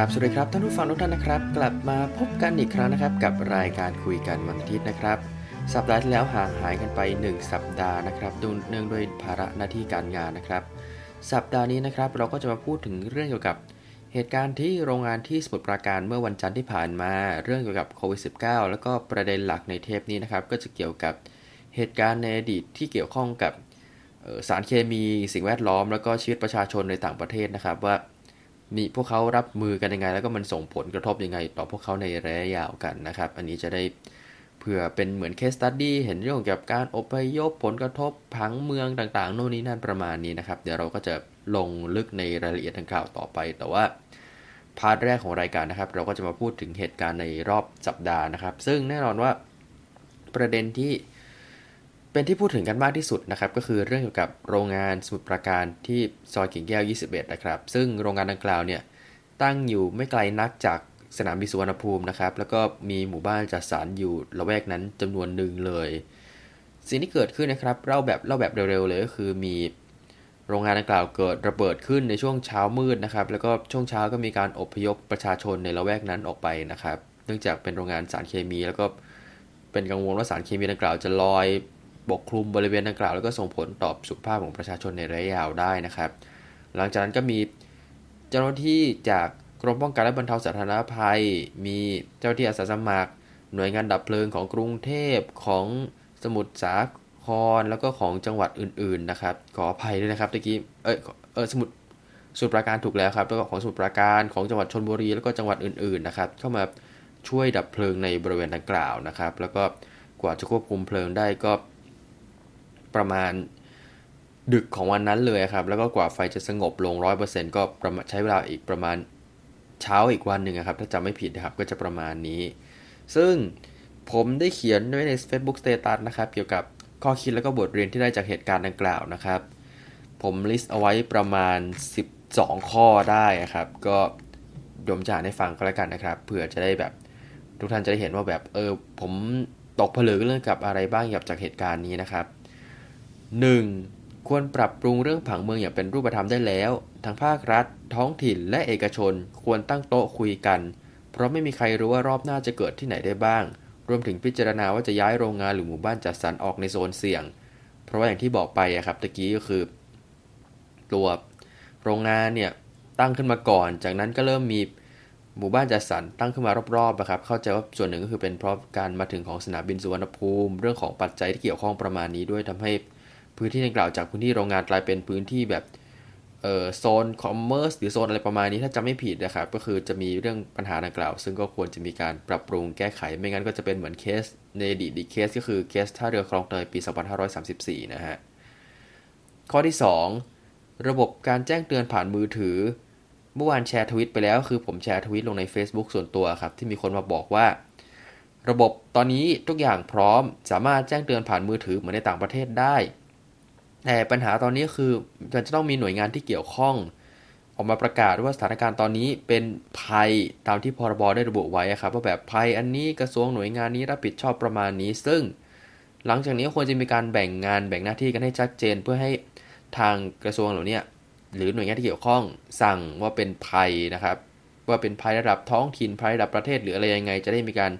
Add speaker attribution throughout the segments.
Speaker 1: ครับ สวัสดีครับท่านผู้ฟังทุกท่านนะครับ กลับมาพบกันอีกครั้งนะครับ กับรายการคุยกันวันอาทิตย์นะครับ สัปดาห์ที่แล้วห่างหายกันไป 1 สัปดาห์นะครับเนื่องด้วยภาระหน้าที่การงานนะครับ สัปดาห์นี้นะครับเราก็จะมาพูดถึงเรื่องเกี่ยวกับเหตุการณ์ที่โรงงานที่สมุทรปราการเมื่อวันจันทร์ที่ผ่านมา เรื่องเกี่ยวกับโควิด -19 แล้วก็ประเด็นหลักในเทปนี้นะครับ ก็จะเกี่ยวกับเหตุการณ์ในอดีตที่เกี่ยวข้องกับสารเคมี สิ่งแวดล้อม แล้วก็ชีวิตประชาชนในต่างประเทศนะครับว่า มีพวกเขารับมือกันยังไง แล้วก็มันส่งผลกระทบยังไง ต่อพวกเขาในระยะยาวกันนะครับ อันนี้จะได้เผื่อเป็นเหมือน case study เห็นเรื่องเกี่ยวกับการอพยพผลกระทบผังเมืองต่างๆโน่นนี้นั่นประมาณนี้นะครับ เดี๋ยวเราก็จะลงลึกในรายละเอียดทางข่าวต่อไป แต่ว่า part แรกของรายการนะครับ เราก็จะมาพูดถึงเหตุการณ์ในรอบสัปดาห์นะครับ ซึ่งแน่นอนว่าประเด็นที่ เป็นที่พูดถึงกันมากที่สุดนะครับก็คือเรื่องเกี่ยวกับโรงงานสมุทรปราการที่ซอยกิ่งแก้ว 21 นะครับ ซึ่งโรงงานดังกล่าวเนี่ยตั้งอยู่ไม่ไกลนักจากสนามบินสุวรรณภูมินะครับ แล้วก็มีหมู่บ้านจัดสรรอยู่ละแวกนั้นจำนวนหนึ่งเลย สิ่งที่เกิดขึ้นนะครับเล่าแบบเล่าแบบเร็วๆเลยก็คือมีโรงงานดังกล่าวเกิดระเบิดขึ้นในช่วงเช้ามืดนะครับ แล้วก็ช่วงเช้าก็มีการอพยพประชาชนในละแวกนั้นออกไปนะครับ เนื่องจากเป็นโรงงานสารเคมี แล้วก็เป็นกังวลว่าสารเคมีดังกล่าวจะลอย ปกคลุมบริเวณดังกล่าว แล้วก็ส่งผลต่อสุขภาพของประชาชนในระยะยาวได้นะครับ หลังจากนั้นก็มีเจ้าหน้าที่จากกรมป้องกันและบรรเทาสาธารณภัย มีเจ้าที่อาสาสมัคร หน่วยงานดับเพลิงของกรุงเทพของสมุทรสาครแล้วก็ของจังหวัดอื่นๆนะครับ ขออภัยด้วยนะครับตะกี้เออเออสมุทรสมุทรปราการถูกแล้วครับแล้วก็ของสมุทรปราการของจังหวัดชนบุรีแล้วก็จังหวัดอื่นๆนะครับ เข้ามาช่วยดับเพลิงในบริเวณดังกล่าวนะครับ แล้วก็กว่าจะควบคุมเพลิงได้ก็ ประมาณดึกของวันนั้นเลยครับ แล้วก็กว่าไฟจะสงบลง100%ก็ใช้เวลาอีกประมาณเช้าอีกวันหนึ่งครับ ถ้าจำไม่ผิดนะครับก็จะประมาณนี้ ซึ่งผมได้เขียนไว้ใน Facebook Status นะครับ เกี่ยวกับข้อคิดแล้วก็บทเรียนที่ได้จากเหตุการณ์ดังกล่าวนะครับ ผมลิสต์เอาไว้ประมาณ 12 ข้อได้ครับ ก็ดมจะอ่านให้ฟังก็แล้วกันนะครับเผื่อจะได้แบบทุกท่านจะได้เห็นว่าแบบเออผมตกผลึกเรื่องกับอะไรบ้างเกี่ยวกับจากเหตุการณ์นี้นะครับ 1. ควรปรับปรุงเรื่องผังเมืองอย่างเป็นรูปธรรมได้แล้ว ทั้งภาครัฐ ท้องถิ่นและเอกชนควรตั้งโต๊ะคุยกัน เพราะไม่มีใครรู้ว่ารอบหน้าจะเกิดที่ไหนได้บ้าง รวมถึงพิจารณาว่าจะย้ายโรงงานหรือหมู่บ้านจัดสรรออกในโซนเสี่ยง เพราะว่าอย่างที่บอกไปอะครับตะกี้ก็คือตัวโรงงานเนี่ยตั้งขึ้นมาก่อน จากนั้นก็เริ่มมีหมู่บ้านจัดสรรตั้งขึ้นมารอบๆนะครับ เข้าใจว่าส่วนหนึ่งก็คือเป็นเพราะการมาถึงของสนามบินสุวรรณภูมิ เรื่องของปัจจัยที่เกี่ยวข้องประมาณนี้ด้วยทำให้ พื้นที่ดังกล่าวจากพื้นที่โรงงานกลายเป็นพื้นที่แบบเออโซนคอมเมอร์สหรือโซนอะไรประมาณนี้ถ้าจำไม่ผิดนะครับก็คือจะมีเรื่องปัญหาดังกล่าว ซึ่งก็ควรจะมีการปรับปรุงแก้ไข ไม่งั้นก็จะเป็นเหมือนเคสในอดีตอีเคสก็คือเคสท่าเรือคลองเตยปี 2534 นะฮะ ข้อที่ 2 ระบบการแจ้งเตือนผ่านมือถือ เมื่อวานแชร์ทวิตไปแล้ว คือผมแชร์ทวิตลงใน Facebook ส่วนตัวครับ ที่มีคนมาบอกว่า ระบบตอนนี้ทุกอย่างพร้อมสามารถแจ้งเตือนผ่านมือถือเหมือนในต่างประเทศได้ แต่ปัญหาตอนนี้คือมันจะต้องมีหน่วยงานที่เกี่ยวข้อง ออกมาประกาศว่าสถานการณ์ตอนนี้เป็นภัยตามที่พรบได้ระบุไว้ครับว่าแบบภัยอันนี้กระทรวงหน่วยงานนี้รับผิดชอบประมาณนี้ ซึ่ง หลังจากนี้ควรจะมีการแบ่งงานแบ่งหน้าที่กันให้ชัดเจน เพื่อให้ทางกระทรวงเหล่านี้หรือหน่วยงานที่เกี่ยวข้องสั่งว่าเป็นภัยนะครับ ว่าเป็นภัยระดับท้องถิ่นภัยระดับประเทศหรืออะไรยังไง จะได้มีการ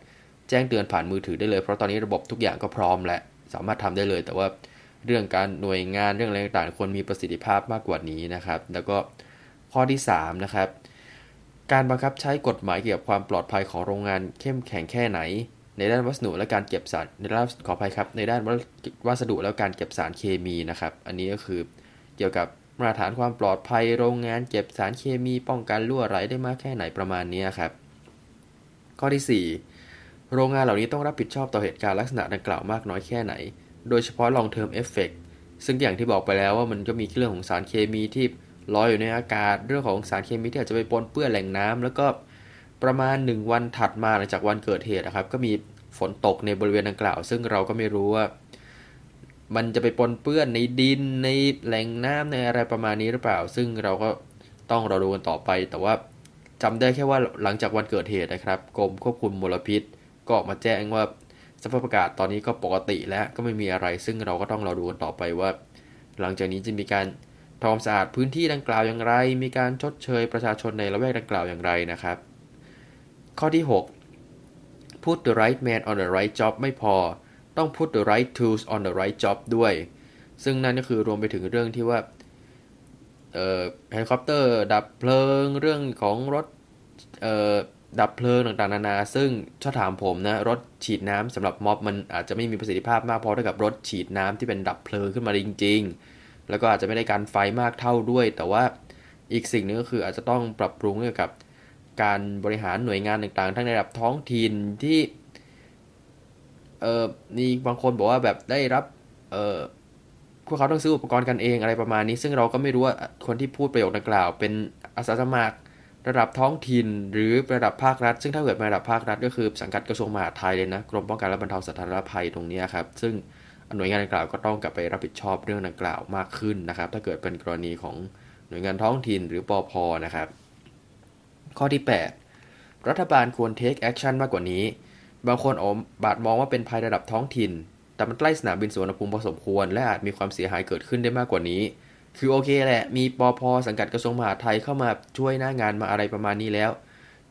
Speaker 1: แจ้งเตือนผ่านมือถือได้เลย เพราะตอนนี้ระบบทุกอย่างก็พร้อมและสามารถทำได้เลย แต่ว่า เรื่องการหน่วยงานเรื่องอะไรต่างๆควรมีประสิทธิภาพมากกว่านี้นะครับ แล้วก็ข้อที่3นะครับการบังคับใช้กฎหมายเกี่ยวกับความปลอดภัยของโรงงานเข้มแข็งแค่ไหน ในด้านวัสดุและการเก็บสารในด้านขออภัยครับ ในด้านวัสดุแล้วการเก็บสารเคมีนะครับ อันนี้ก็คือเกี่ยวกับมาตรฐานความปลอดภัยโรงงานเก็บสารเคมีป้องกันรั่วไหลได้มากแค่ไหนประมาณนี้ครับ ข้อที่ 4 โรงงานเหล่านี้ต้องรับผิดชอบต่อเหตุการณ์ลักษณะดังกล่าวมากน้อยแค่ไหน โดยเฉพาะ long term effect ซึ่งอย่างที่บอกไปแล้วว่ามันก็มีเรื่องของสารเคมีที่ลอยอยู่ในอากาศ เรื่องของสารเคมีที่อาจจะไปปนเปื้อนแหล่งน้ำแล้วก็ประมาณ 1 วันถัดมาหลังจากวันเกิดเหตุนะครับ ก็มีฝนตกในบริเวณดังกล่าว ซึ่งเราก็ไม่รู้ว่า มันจะไปปนเปื้อนในดินในแหล่งน้ำในอะไรประมาณนี้หรือเปล่า ซึ่งเราก็ต้องรอดูกันต่อไป แต่ว่าจำได้แค่ว่าหลังจากวันเกิดเหตุนะครับ กรมควบคุมมลพิษ ก็ออกมาแจ้งว่า สภาพอากาศตอนนี้ก็ปกติแล้วก็ไม่มีอะไร ซึ่งเราก็ต้องรอดูกันต่อไปว่า หลังจากนี้จะมีการทำความสะอาดพื้นที่ดังกล่าวอย่างไร มีการชดเชยประชาชนในละแวกดังกล่าวอย่างไรนะครับ ข้อที่ 6 put the right man on the right job ไม่พอ ต้อง put the right tools on the right job ด้วย ซึ่งนั่นก็คือรวมไปถึงเรื่องที่ว่าเฮลิคอปเตอร์ดับเพลิงเรื่องของรถ ดับเพลิงต่างๆนานา ซึ่งถ้าถามผมนะรถฉีดน้ำสำหรับม็อบมันอาจจะไม่มีประสิทธิภาพมากพอเท่ากับรถฉีดน้ำที่เป็นดับเพลิงขึ้นมาจริง ๆ แล้วก็อาจจะไม่ได้การไฟมากเท่าด้วย แต่ว่าอีกสิ่งนึงก็คืออาจจะต้องปรับปรุงเกี่ยวกับการบริหารหน่วยงานต่างๆ ทั้งในระดับท้องถิ่นที่เออมีบางคนบอกว่าแบบได้รับเออพวกเขาต้องซื้ออุปกรณ์กันเองอะไรประมาณนี้ ซึ่งเราก็ไม่รู้ว่าคนที่พูดประโยคดังกล่าว เป็นอาสาสมัคร ระดับท้องถิ่นหรือระดับภาครัฐ ซึ่งถ้าเกิดระดับภาครัฐ ก็คือสังกัดกระทรวงมหาดไทยเลยนะกรมป้องกันและบรรเทาสาธารณภัยตรงนี้ครับซึ่งหน่วยงานดังกล่าวก็ต้องกลับไปรับผิดชอบเรื่องดังกล่าวมากขึ้นนะครับ ถ้าเกิดเป็นกรณีของหน่วยงานท้องถิ่นหรือปอพนะครับ ข้อที่ 8 รัฐบาลควร take action มากกว่านี้ บางคนอมบาดมองว่าเป็นภัยระดับท้องถิ่น แต่มันใกล้สนามบินสุวรรณภูมิพอสมควร และอาจมีความเสียหายเกิดขึ้นได้มากกว่านี้ คือโอเคแหละ มีปอพอสังกัดกระทรวงมหาดไทยเข้ามาช่วยหน้างานมาอะไรประมาณนี้แล้ว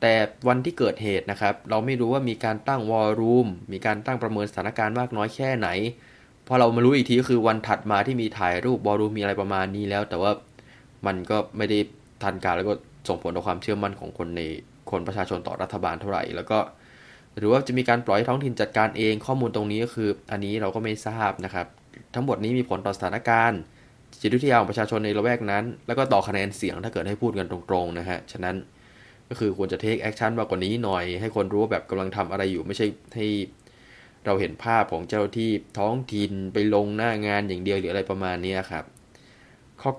Speaker 1: แต่วันที่เกิดเหตุนะครับ เราไม่รู้ว่ามีการตั้งวอลลุ่มมีการตั้งประเมินสถานการณ์มากน้อยแค่ไหน พอเรามารู้อีกทีก็คือวันถัดมาที่มีถ่ายรูปวอลลุ่มมีอะไรประมาณนี้แล้ว แต่ว่ามันก็ไม่ได้ทันการแล้วก็ส่งผลต่อความเชื่อมั่นของคนในคนประชาชนต่อรัฐบาลเท่าไหร่ แล้วก็ หรือว่าจะมีการปล่อยท้องถิ่นจัดการเองข้อมูลตรงนี้ก็คือ อันนี้เราก็ไม่ทราบนะครับ ทั้งหมดนี้มีผลต่อสถานการณ์ จิตวิทยาของประชาชนในละแวกนั้น แล้วก็ต่อคะแนนเสียงถ้าเกิดให้พูดกันตรงๆนะฮะ ฉะนั้นก็คือควรจะ take action มากกว่านี้หน่อย ให้คนรู้ว่าแบบกำลังทำอะไรอยู่ไม่ใช่ให้เราเห็นภาพของเจ้าที่ท้องถิ่นไปลงหน้างานอย่างเดียวหรืออะไรประมาณนี้ครับ ข้อ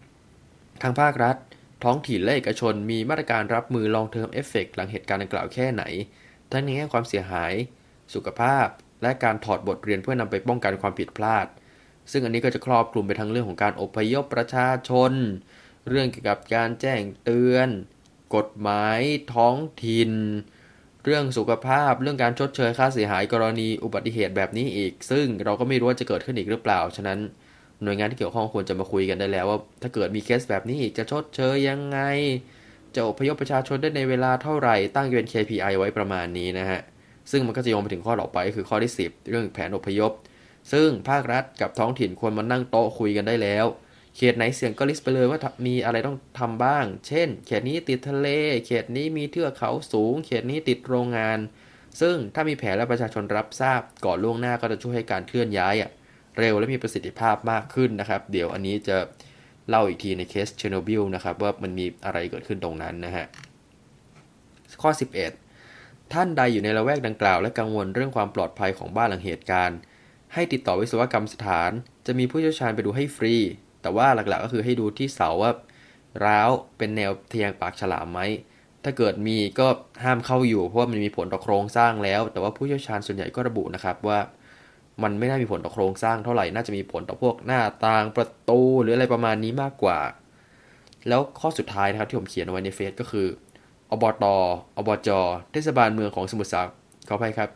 Speaker 1: 9 ทางภาครัฐ ท้องถิ่นและเอกชนมีมาตรการรับมือ long term effect หลังเหตุการณ์ดังกล่าวแค่ไหน ทั้งในแง่ความเสียหาย สุขภาพ และการถอดบทเรียนเพื่อนำไปป้องกันความผิดพลาด ซึ่งอันนี้ก็จะครอบคลุมไปทั้งเรื่องของการอพยพประชาชน เรื่องเกี่ยวกับการแจ้งเตือน กฎหมายท้องถิ่น เรื่องสุขภาพ เรื่องการชดเชยค่าเสียหายกรณีอุบัติเหตุแบบนี้อีก ซึ่งเราก็ไม่รู้ว่าจะเกิดขึ้นอีกหรือเปล่า ฉะนั้นหน่วยงานที่เกี่ยวข้องควรจะมาคุยกันได้แล้วว่า ถ้าเกิดมีเคสแบบนี้อีกจะชดเชยยังไง จะอพยพประชาชนได้ในเวลาเท่าไหร่ ตั้งเป็น KPI ไว้ประมาณนี้นะฮะ ซึ่งมันก็จะโยงไปถึงข้อต่อไปคือข้อที่ 10 เรื่องแผนอพยพ ซึ่งภาครัฐกับท้องถิ่นควรมานั่งโต๊ะคุยกันได้แล้ว เขตไหนเสี่ยงก็ลิสต์ไปเลยว่ามีอะไรต้องทำบ้าง เช่น เขตนี้ติดทะเล เขตนี้มีเทือกเขาสูง เขตนี้ติดโรงงาน ซึ่งถ้ามีแผนและประชาชนรับทราบก่อนล่วงหน้าก็จะช่วยให้การเคลื่อนย้ายเร็วและมีประสิทธิภาพมากขึ้นนะครับ เดี๋ยวอันนี้จะเล่าอีกทีในเคสเชอร์โนบิลนะครับว่ามันมีอะไรเกิดขึ้นตรงนั้นนะฮะ ข้อ 11 ท่านใดอยู่ในละแวกดังกล่าว และกังวลเรื่องความปลอดภัยของบ้านหลังเหตุการณ์ ให้ติดต่อวิศวกรรมสถาน จะมีผู้เชี่ยวชาญไปดูให้ฟรี แต่ว่าหลักๆก็คือให้ดูที่เสาว่าร้าวเป็นแนวเฉียงปากฉลามไหมถ้าเกิดมีก็ห้ามเข้าอยู่เพราะว่ามันมีผลต่อโครงสร้างแล้ว แต่ว่าผู้เชี่ยวชาญส่วนใหญ่ก็ระบุนะครับว่า มันไม่น่ามีผลต่อโครงสร้างเท่าไหร่น่าจะมีผลต่อพวกหน้าต่างประตูหรืออะไรประมาณนี้มากกว่า แล้วข้อสุดท้ายนะครับที่ผมเขียนเอาไว้ในเฟซก็คืออบตอบจเทศบาลเมืองของสมุทรสาครขออภัยครับ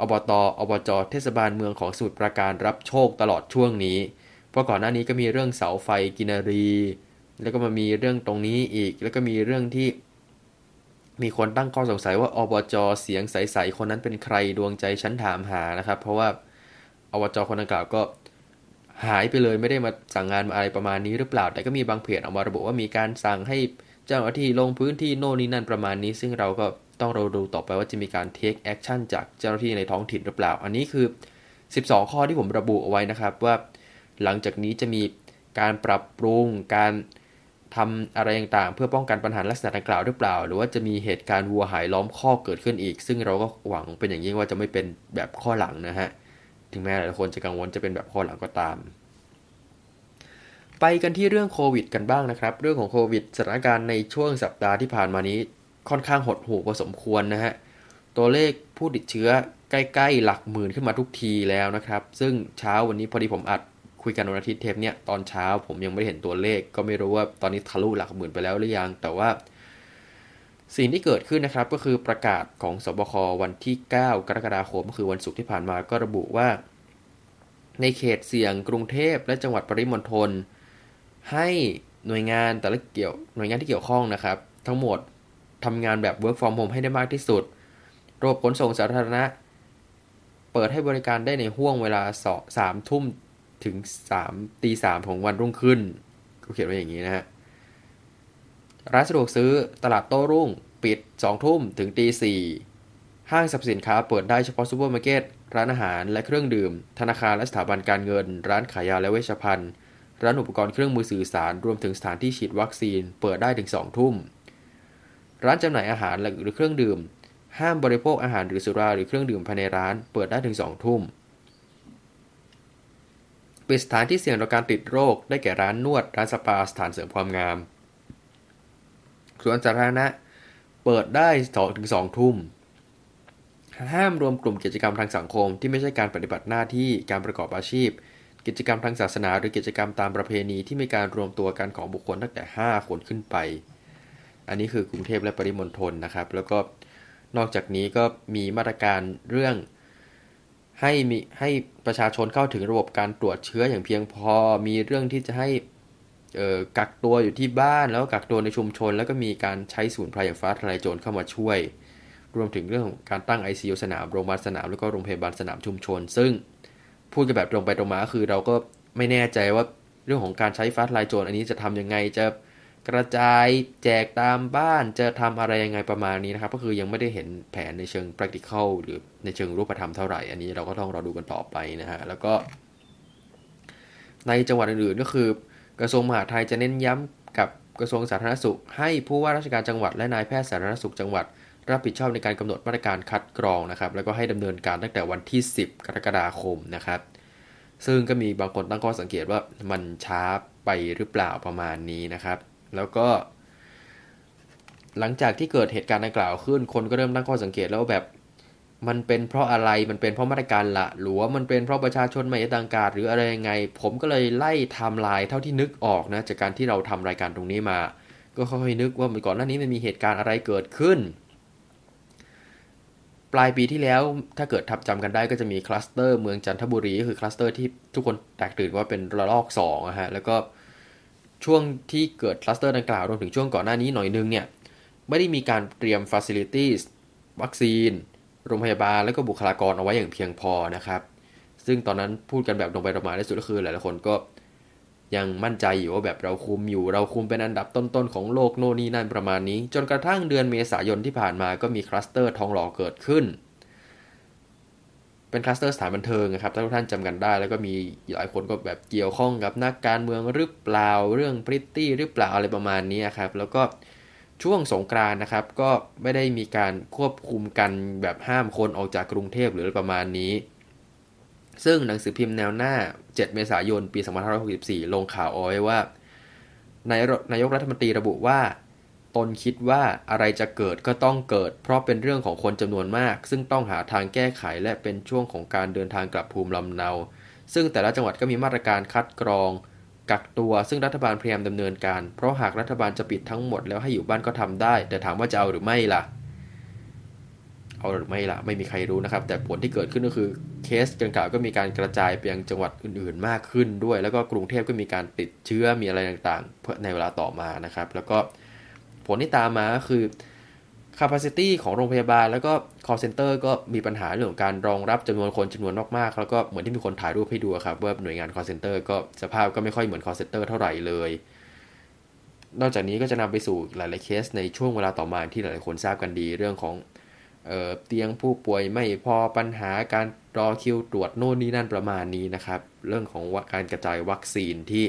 Speaker 1: อบตอบจเทศบาลเมืองของสมุทรปราการรับโชคตลอดช่วงนี้ เพราะก่อนหน้านี้ก็มีเรื่องเสาไฟกินรี แล้วก็มามีเรื่องตรงนี้อีก แล้วก็มีเรื่องที่ มีคนตั้งข้อสงสัยว่าอบจเสียงใสๆคนนั้นเป็นใครดวงใจฉันถามหานะครับ เพราะว่าอบจคนดังกล่าวก็หายไปเลยไม่ได้มาสั่งงานมาอะไรประมาณนี้หรือเปล่า แต่ก็มีบางเพจออกมาระบุว่ามีการสั่งให้ เจ้าหน้าที่ลงพื้นที่โน่นนี่นั่นประมาณนี้ ซึ่งเราก็ต้องเราดูต่อไปว่าจะมีการ take action จากเจ้าหน้าที่ในท้องถิ่นหรือเปล่า อันนี้คือ 12 ข้อที่ผมระบุเอาไว้นะครับว่า หลังจากนี้จะมีการปรับปรุงการทำอะไรต่างๆ เพื่อป้องกันปัญหาลักษณะดังกล่าวหรือเปล่า หรือว่าจะมีเหตุการณ์วัวหายล้อมข้อเกิดขึ้นอีก ซึ่งเราก็หวังเป็นอย่างยิ่งว่าจะไม่เป็นแบบข้อหลังนะฮะถึงแม้หลายคนจะกังวลจะเป็นแบบข้อหลังก็ตาม ไปกันที่เรื่องโควิดกันบ้างนะครับ เรื่องของโควิดสถานการณ์ในช่วงสัปดาห์ที่ผ่านมานี้ ค่อนข้างหดหู่พอสมควรนะฮะ ตัวเลขผู้ติดเชื้อใกล้ๆ หลักหมื่นขึ้นมาทุกทีแล้วนะครับ ซึ่งเช้าวันนี้พอดีผมอัดคุยกันวันอาทิตย์เทปเนี้ยตอนเช้าผมยังไม่ได้เห็นตัวเลข ก็ไม่รู้ว่าตอนนี้ทะลุหลักหมื่นไปแล้วหรือยัง แต่ว่า สิ่งที่เกิดขึ้นนะครับก็คือประกาศของสบควันที่ 9 กรกฎาคมก็คือวันศุกร์ที่ผ่านมาก็ระบุว่า ในเขตเสี่ยงกรุงเทพและจังหวัดปริมณฑล ให้หน่วยงานแต่ละเกี่ยวหน่วยงานที่เกี่ยวข้องนะครับ ทั้งหมดทำงานแบบ work from home ให้ได้มากที่สุด ระบบขนส่งสาธารณะ เปิดให้บริการได้ในห่วงเวลาสามทุ่มถึงสามตีสามของวันรุ่งขึ้นก็เขียนไว้อย่างนี้นะฮะร้านสะดวกซื้อตลาดโต้รุ่ง ปิดสองทุ่มถึงตีสี่ห้างสรรพสินค้าเปิดได้เฉพาะซูเปอร์มาร์เก็ตร้านอาหารและเครื่องดื่ม ธนาคารและสถาบันการเงิน ร้านขายยาและเวชภัณฑ์ ร้านอุปกรณ์เครื่องมือสื่อสารรวมถึงสถานที่ฉีดวัคซีน เปิดได้ถึงสองทุ่ม ร้านจำหน่ายอาหารหรือเครื่องดื่ม ห้ามบริโภคอาหารหรือสุราหรือเครื่องดื่มภายในร้าน เปิดได้ถึงสองทุ่มปิดสถานที่เสี่ยงต่อการติดโรค ได้แก่ร้านนวด ร้านสปา สถานเสริมความงามส่วนสาธารณะ เปิดได้2ถึง2ทุ่ม ห้ามรวมกลุ่มกิจกรรมทางสังคมที่ไม่ใช่การปฏิบัติหน้าที่ การประกอบอาชีพ กิจกรรมทางศาสนา หรือกิจกรรมตามประเพณีที่มีการรวมตัวกันของบุคคลตั้งแต่ 5 คนขึ้นไป อันนี้คือกรุงเทพและปริมณฑลนะครับ แล้วก็นอกจากนี้ก็มีมาตรการเรื่อง ให้มีให้ประชาชนเข้าถึงระบบการตรวจเชื้ออย่างเพียงพอ มีเรื่องที่จะให้กักตัวอยู่ที่บ้านแล้วกักตัวในชุมชน แล้วก็มีการใช้ศูนย์พยาฟ้าทลายโจรเข้ามาช่วย รวมถึงเรื่องของการตั้ง ICU สนามโรงพยาบาลสนามแล้วก็โรงพยาบาลสนามชุมชน ซึ่ง พูดกันแบบตรงไปตรงมาคือเราก็ไม่แน่ใจว่าเรื่องของการใช้ฟ้าทลายโจรอันนี้จะทํำยังไงจะกระจายแจกตามบ้านจะทำอะไรยังไงประมาณนี้นะครับ ก็คือยังไม่ได้เห็นแผนในเชิง practical หรือในเชิงรูปธรรมเท่าไหร่ อันนี้เราก็ต้องรอดูกันต่อไปนะฮะแล้วก็ ในจังหวัดอื่นๆก็คือ กระทรวงมหาดไทยจะเน้นย้ำกับกระทรวงสาธารณสุข ให้ผู้ว่าราชการจังหวัดและนายแพทย์สาธารณสุขจังหวัด รับผิดชอบในการกำหนดมาตรการคัดกรองนะครับ แล้วก็ให้ดำเนินการตั้งแต่วันที่ 10 กรกฎาคมนะครับ ซึ่งก็มีบางคนตั้งข้อสังเกตว่ามันช้าไปหรือเปล่าประมาณนี้นะครับ แล้วก็ หลังจากที่เกิดเหตุการณ์ดังกล่าวขึ้น คนก็เริ่มตั้งข้อสังเกตแล้วแบบ มันเป็นเพราะอะไรมันเป็นเพราะมาตรการละหรือว่ามันเป็นเพราะประชาชนไม่ตังการหรืออะไรยังไง ผมก็เลยไล่ทำลายเท่าที่นึกออกนะจากการที่เราทำรายการตรงนี้มา ก็ค่อยๆนึกว่าก่อนหน้านี้มันมีเหตุการณ์อะไรเกิดขึ้น ปลายปีที่แล้วถ้าเกิดทับจำกันได้ก็จะมีคลัสเตอร์เมืองจันทบุรีก็คือคลัสเตอร์ที่ทุกคนแตกตื่นว่าเป็นระลอก2นะฮะแล้วก็ช่วงที่เกิดคลัสเตอร์ดังกล่าวรวมถึงช่วงก่อนหน้านี้หน่อยนึงเนี่ยไม่ได้มีการเตรียมฟ a c i l i t i e s วัคซีน โรงพยาบาลและก็บุคลากรเอาไว้อย่างเพียงพอนะครับ ซึ่งตอนนั้นพูดกันแบบตรงไปตรงมาที่สุดก็คือหลายๆคนก็ ยังมั่นใจอยู่ว่าแบบเราคุมอยู่ เราคุมเป็นอันดับต้นๆของโลกโน่นนี่นั่นประมาณนี้ จนกระทั่งเดือนเมษายนที่ผ่านมาก็มีคลัสเตอร์ทองหล่อเกิดขึ้น เป็นคลัสเตอร์สถานบันเทิงนะครับถ้าทุกท่านจำกันได้ แล้วก็มีหลายคนก็แบบเกี่ยวข้องกับนักการเมืองหรือเปล่าเรื่องพริตตี้หรือเปล่าอะไรประมาณนี้ครับแล้วก็ช่วงสงกรานนะครับ ก็ไม่ได้มีการควบคุมกันแบบห้ามคนออกจากกรุงเทพหรือประมาณนี้ ซึ่งหนังสือพิมพ์แนวหน้า 7 เมษายน ปี 2564 ลงข่าวเอาไว้ว่านายนายกรัฐมนตรีระบุว่า ตนคิดว่าอะไรจะเกิดก็ต้องเกิด เพราะเป็นเรื่องของคนจำนวนมาก ซึ่งต้องหาทางแก้ไขและเป็นช่วงของการเดินทางกลับภูมิลำเนา ซึ่งแต่ละจังหวัดก็มีมาตรการคัดกรอง กักตัว ซึ่งรัฐบาลพยายามดำเนินการ เพราะหากรัฐบาลจะปิดทั้งหมดแล้วให้อยู่บ้านก็ทำได้ แต่ถามว่าจะเอาหรือไม่ล่ะ เอาหรือไม่ล่ะไม่มีใครรู้นะครับ แต่ผลที่เกิดขึ้นก็คือเคสดังกล่าวก็มีการกระจายไปยังจังหวัดอื่นๆ มากขึ้นด้วย แล้วก็กรุงเทพก็มีการติดเชื้อมีอะไรต่างๆเพื่อในเวลาต่อมานะครับ แล้วก็ผลที่ตามมาก็คือ capacity ของโรงพยาบาล แล้วก็ call center ก็มีปัญหาเรื่องของการรองรับจำนวนคนจำนวนมากๆ แล้วก็เหมือนที่มีคนถ่ายรูปให้ดูครับว่าหน่วยงาน call center ก็สภาพก็ไม่ค่อยเหมือน call center เท่าไหร่เลย นอกจากนี้ก็จะนำไปสู่หลายๆเคสในช่วงเวลาต่อมาที่หลายๆคนทราบกันดีเรื่องของ เเตียงผู้ป่วยไม่พอปัญหาการรอคิวตรวจโน่นนี่นั่นประมาณนี้นะครับ เรื่องของการกระจายวัคซีนที่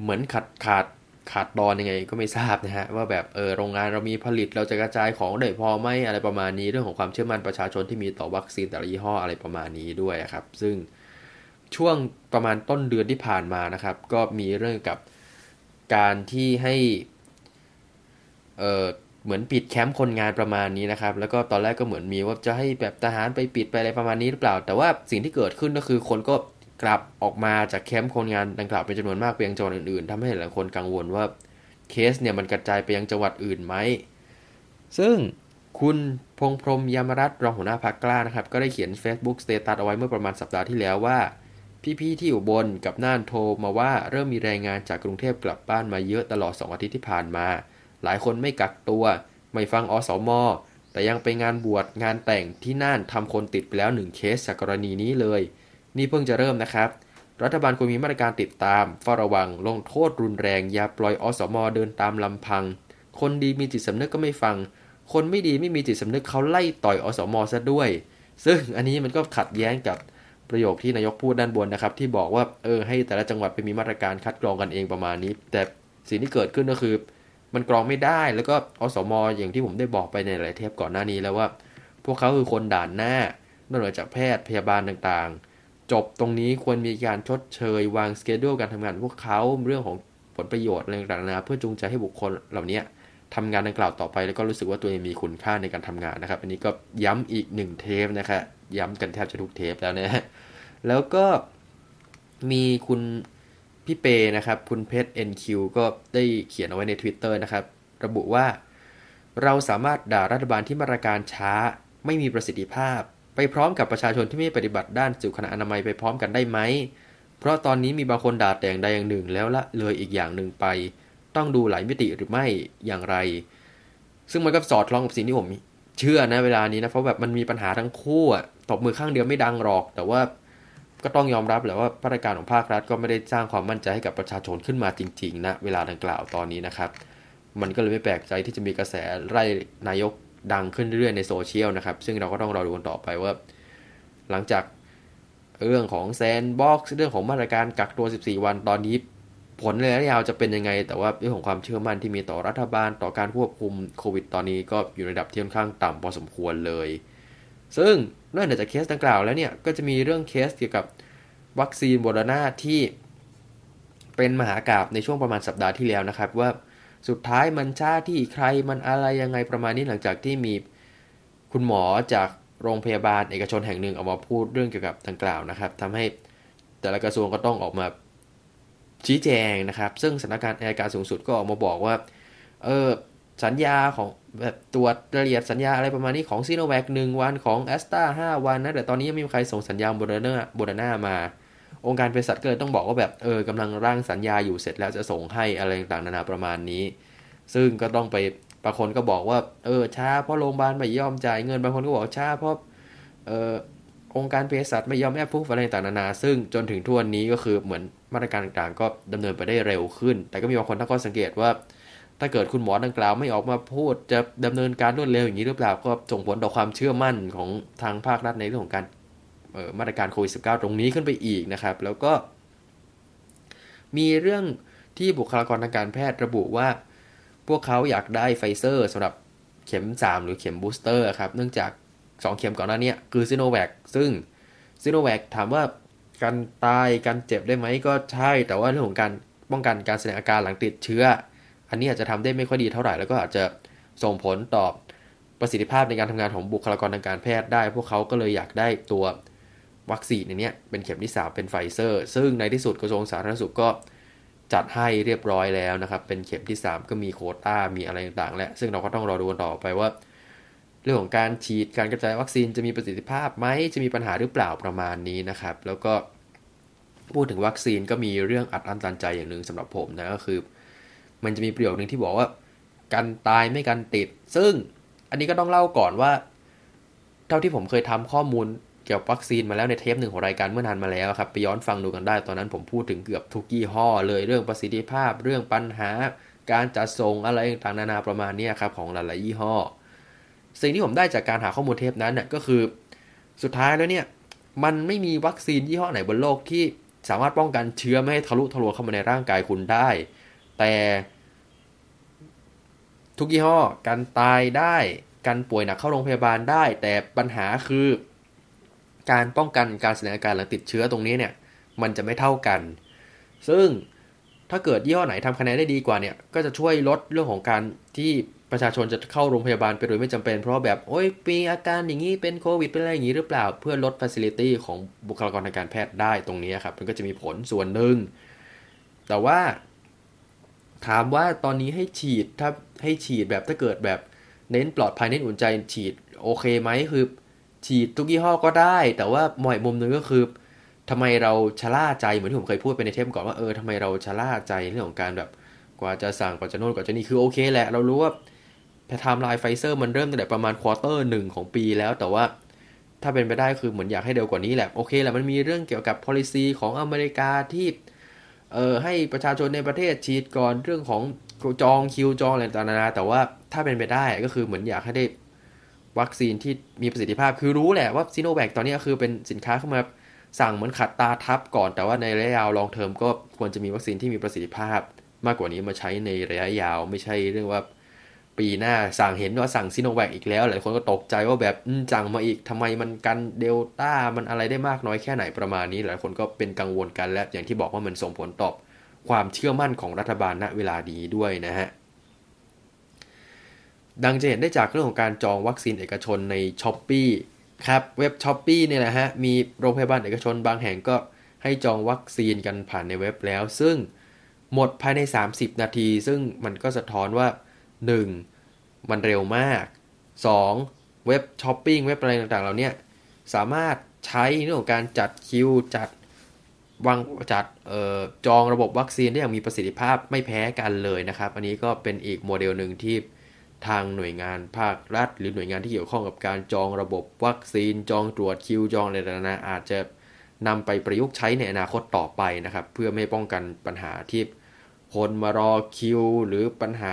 Speaker 1: เหมือนขาดขาดขาดตอนยังไงก็ไม่ทราบนะฮะว่าแบบเออโรงงานเรามีผลิตเราจะกระจายของได้พอไหมอะไรประมาณนี้เรื่องของความเชื่อมั่นประชาชนที่มีต่อวัคซีนแต่ละยี่ห้ออะไรประมาณนี้ด้วยครับ ซึ่งช่วงประมาณต้นเดือนที่ผ่านมานะครับ ก็มีเรื่องกับการที่ให้เออ เหมือนปิดแคมป์คนงานประมาณนี้นะครับ แล้วก็ตอนแรกก็เหมือนมีว่าจะให้แบบทหารไปปิดไปอะไรประมาณนี้หรือเปล่า แต่ว่าสิ่งที่เกิดขึ้นก็คือคนก็กลับออกมาจากแคมป์คนงานดังกล่าวเป็นจำนวนมากไปยังจังหวัดอื่นๆทำให้หลายคนกังวลว่าเคสเนี่ยมันกระจายไปยังจังหวัดอื่นไหม ซึ่งคุณพงพรมยามรัตรองหัวหน้าพักกล้านะครับ ก็ได้เขียน Facebook สเตตัสเอาไว้เมื่อประมาณสัปดาห์ที่แล้วว่า พี่ๆที่อยู่บนกับน่านโทรมาว่าเริ่มมีแรงงานจากกรุงเทพกลับบ้านมาเยอะตลอด 2 อาทิตย์ที่ผ่านมา หลายคนไม่กักตัว ไม่ฟังอสมอแต่ยังไปงานบวชงานแต่งที่น่านทำคนติดไปแล้วหนึ่งเคสจากกรณีนี้เลย นี่เพิ่งจะเริ่มนะครับ รัฐบาลควรมีมาตรการติดตามเฝ้าระวังลงโทษรุนแรงอย่าปล่อยอสมอเดินตามลำพัง คนดีมีจิตสำนึกก็ไม่ฟัง คนไม่ดีไม่มีจิตสำนึกเขาไล่ต่อยอสมอซะด้วย ซึ่งอันนี้มันก็ขัดแย้งกับประโยคที่นายกพูดด้านบนนะครับ ที่บอกว่าเออให้แต่ละจังหวัดไปมีมาตรการคัดกรองกันเองประมาณนี้ แต่สิ่งที่เกิดขึ้นก็คือ มันกรองไม่ได้แล้วก็อสมอย่างที่ผมได้บอกไปในหลายเทปก่อนหน้านี้แล้วว่า พวกเขาคือคนด่านหน้านอกจากแพทย์พยาบาลต่างๆ จบตรงนี้ควรมีการชดเชยวางสเกจดูการทำงานพวกเขาเรื่องของผลประโยชน์อะไรต่างๆนะเพื่อจูงใจให้บุคคลเหล่านี้ทำงานดังกล่าวต่อไป แล้วก็รู้สึกว่าตัวเองมีคุณค่าในการทำงานนะครับ อันนี้ก็ย้ำอีกหนึ่งเทปนะครับย้ำกันแทบจะทุกเทปแล้วนะแล้วก็มีคุณ พี่เปนะครับ คุณเพชร NQ ก็ได้เขียนเอาไว้ใน Twitter นะครับ ระบุว่า เราสามารถด่ารัฐบาลที่มาตรการช้า ไม่มีประสิทธิภาพ ไปพร้อมกับประชาชนที่ไม่ปฏิบัติด้านสุขอนามัยไปพร้อมกันได้ไหม เพราะตอนนี้มีบางคนด่าแต่งใดอย่างหนึ่งแล้วละเลยอีกอย่างหนึ่งไป ต้องดูหลายมิติหรือไม่อย่างไร ซึ่งมันก็สอดคล้องกับสิ่งที่ผมเชื่อนะเวลานี้นะเพราะแบบมันมีปัญหาทั้งคู่อะตบมือข้างเดียวไม่ดังหรอก แต่ว่า ก็ต้องยอมรับแหละว่ามาตรการของภาครัฐก็ไม่ได้สร้างความมั่นใจให้กับประชาชนขึ้นมาจริงๆนะเวลาดังกล่าวตอนนี้นะครับ มันก็เลยไม่แปลกใจที่จะมีกระแสไล่นายกดังขึ้นเรื่อยๆในโซเชียลนะครับ ซึ่งเราก็ต้องรอดูกันต่อไปว่า หลังจากเรื่องของ sandbox เรื่องของมาตรการกักตัว 14 วันตอนนี้ผลระยะยาวจะเป็นยังไง แต่ว่าเรื่องของความเชื่อมั่นที่มีต่อรัฐบาลต่อการควบคุมโควิด ตอนนี้ก็อยู่ในระดับที่ค่อนข้างต่ำพอสมควรเลย ซึ่ง นอกจากเคสดังกล่าวแล้วเนี่ยก็จะมีเรื่องเคสเกี่ยวกับวัคซีนโมเดอร์นาที่เป็นมหากาพย์ในช่วงประมาณสัปดาห์ที่แล้วนะครับ ว่าสุดท้ายมันช้าที่ใครมันอะไรยังไงประมาณนี้หลังจากที่มีคุณหมอจากโรงพยาบาลเอกชนแห่งหนึ่งออกมาพูดเรื่องเกี่ยวกับดังกล่าวนะครับทำให้แต่ละกระทรวงก็ต้องออกมาชี้แจงนะครับ ซึ่งสำนักงานอัยการสูงสุดก็ออกมาบอกว่าเออ สัญญาของแบบตรวจละเอียดสัญญาอะไรประมาณนี้ของซีโนแวคหนึ่งวันของแอสตราห้าวันนะแต่ตอนนี้ยังไม่มีใครส่งสัญญาโมเดอร์นาโมเดอร์นามา องค์การเภสัชก็เลยต้องบอกว่าแบบเออกำลังร่างสัญญาอยู่เสร็จแล้วจะส่งให้อะไรต่างๆนานาประมาณนี้ ซึ่งก็ต้องไปบางคนก็บอกว่าเออช้าเพราะโรงพยาบาลไม่ยอมจ่ายเงินบางคนก็บอกช้าเพราะเออองค์การเภสัชไม่ยอมแอบพูดอะไรต่างๆนานา ซึ่งจนถึงทุกวันนี้ก็คือเหมือนมาตรการต่างๆ ก็ดำเนินไปได้เร็วขึ้น แต่ก็มีบางคนตั้งข้อสังเกตว่า ถ้าเกิดคุณหมอดังกล่าวไม่ออกมาพูดจะดำเนินการรวดเร็วอย่างนี้หรือเปล่าก็ส่งผลต่อความเชื่อมั่นของทางภาครัฐในเรื่องของการมาตรการโควิด -19 ตรงนี้ขึ้นไปอีกนะครับ แล้วก็ มีเรื่องที่บุคลากรทางการแพทย์ระบุว่า พวกเขาอยากได้ไฟเซอร์สำหรับเข็ม 3 หรือเข็ม booster ครับ เนื่องจาก 2 เข็มก่อนหน้านี้คือซิโนแวคซึ่งซิโนแวคถามว่ากันตายกันเจ็บได้ไหมก็ใช่ แต่ว่าเรื่องของการป้องกันการแสดงอาการหลังติดเชื้อ อันนี้อาจจะทำได้ไม่ค่อยดีเท่าไหร่แล้วก็อาจจะส่งผลต่อประสิทธิภาพในการทำงานของบุคลากรทางการแพทย์ได้ พวกเขาก็เลยอยากได้ตัววัคซีนในนี้เป็นเข็มที่ 3 เป็นไฟเซอร์ ซึ่งในที่สุดกระทรวงสาธารณสุขก็จัดให้เรียบร้อยแล้วนะครับ เป็นเข็มที่ 3 ก็มีโคต้ามีอะไรต่างๆ และซึ่งเราก็ต้องรอดูกันต่อไปว่า เรื่องของการฉีดการกระจายวัคซีนจะมีประสิทธิภาพไหมจะมีปัญหาหรือเปล่าประมาณนี้นะครับ แล้วก็พูดถึงวัคซีนก็มีเรื่องอัดอั้นตันใจอย่างหนึ่งสำหรับผมนะก็คือ มันจะมีประโยคหนึ่งที่บอกว่า กันตายไม่กันติด ซึ่งอันนี้ก็ต้องเล่าก่อนว่า เท่าที่ผมเคยทำข้อมูลเกี่ยวกับวัคซีนมาแล้วในเทปหนึ่งของรายการเมื่อนานมาแล้วครับไปย้อนฟังดูกันได้ตอนนั้นผมพูดถึงเกือบทุกยี่ห้อ เลยเรื่องประสิทธิภาพเรื่องปัญหา การจัดส่งอะไรต่างๆนานาประมาณนี้ครับของหลายๆยี่ห้อ สิ่งที่ผมได้จากการหาข้อมูลเทปนั้นน่ยก็คือ สุดท้ายแล้วเนี่ยมันไม่มีวัคซีนยี่ห้อไหนบนโลกที่สามารถป้องกันเชื้อไม่ให้ทะลุทะลวงเข้ามาในร่างกายคุณได้ แต่ทุกยี่ห้อกันตายได้กันป่วยหนักเข้าโรงพยาบาลได้ แต่ปัญหาคือการป้องกันการแสดงอาการหลังติดเชื้อตรงนี้เนี่ย มันจะไม่เท่ากัน ซึ่งถ้าเกิดยี่ห้อไหนทำคะแนนได้ดีกว่าเนี่ย ก็จะช่วยลดเรื่องของการที่ประชาชนจะเข้าโรงพยาบาลไปโดยไม่จำเป็น เพราะแบบ โอ้ยมีอาการอย่างนี้เป็นโควิดเป็นอะไรอย่างนี้หรือเปล่า เพื่อลด facility ของบุคลากรทางการแพทย์ได้ตรงนี้ครับ มันก็จะมีผลส่วนหนึ่ง แต่ว่า ถามว่าตอนนี้ให้ฉีดถ้าให้ฉีดแบบถ้าเกิดแบบเน้นปลอดภัยเน้นอุ่นใจฉีดโอเคไหมคือ ฉีดทุกยี่ห้อก็ได้ แต่ว่ามองอีกมุมนึงก็คือทำไมเราชะล่าใจเหมือนที่ผมเคยพูดไปในเทปก่อนว่าเออทำไมเราชะล่าใจเรื่องของการแบบกว่าจะสั่งกว่าจะโน่นกว่าจะนี่คือโอเคแหละ เรารู้ว่าไทม์ไลน์ไฟเซอร์มันเริ่มตั้งแต่ประมาณ quarter หนึ่งของปีแล้วแต่ว่าถ้าเป็นไปได้คือเหมือนอยากให้เร็วกว่านี้แหละ โอเคแหละมันมีเรื่องเกี่ยวกับ policy ของอเมริกาที่ เออให้ประชาชนในประเทศฉีดก่อนเรื่องของจองคิวจองอะไรต่างๆแต่ว่าถ้าเป็นไปได้ก็คือเหมือนอยากให้ได้วัคซีนที่มีประสิทธิภาพ คือรู้แหละว่าซีโนแวคตอนนี้คือเป็นสินค้าเข้ามาสั่งเหมือนขัดตาทับก่อน แต่ว่าในระยะยาวลองเทอมก็ควรจะมีวัคซีนที่มีประสิทธิภาพ มากกว่านี้มาใช้ในระยะยาว ไม่ใช่เรื่องว่า ปีหน้าสั่งเห็นว่าสั่งซีโนแวคอีกแล้ว หลายคนก็ตกใจว่าแบบจังมาอีกทำไมมันกันเดลต้ามันอะไรได้มากน้อยแค่ไหนประมาณนี้ หลายคนก็เป็นกังวลกันและอย่างที่บอกว่ามันส่งผลตอบความเชื่อมั่นของรัฐบาลณเวลานี้ด้วยนะฮะดังจะเห็นได้จากเรื่องของการจองวัคซีนเอกชนใน s h อ p e e ครับเว็บ s h อ p e e เนี่ยแหละฮะมีโรงพยาบาลเอกชนบางแห่งก็ให้จองวัคซีนกันผ่านในเว็บแล้ว ซึ่งหมดภายใน 30 นาที ซึ่งมันก็สะท้อนว่า 1. มันเร็วมาก 2. เว็บช้อปปิ้งเว็บอะไรต่างๆเรานี่ยสามารถใช้เรื่องของการจัดคิว จัดวางจัดออจองระบบวัคซีนได้อย่างมีประสิทธิภาพไม่แพ้กันเลยนะครับ อันนี้ก็เป็นอีกโมเดลหนึ่งที่ทางหน่วยงานภาครัฐ หรือหน่วยงานที่เกี่ยวข้องกับการจองระบบวัคซีน จองตรวจคิวจองอะไรต่างๆอาจจะนำไปประยุกต์ใช้ในอนาคตต่อไปนะครับ เพื่อไม่ป้องกันปัญหาที่คนมารอคิว หรือปัญหา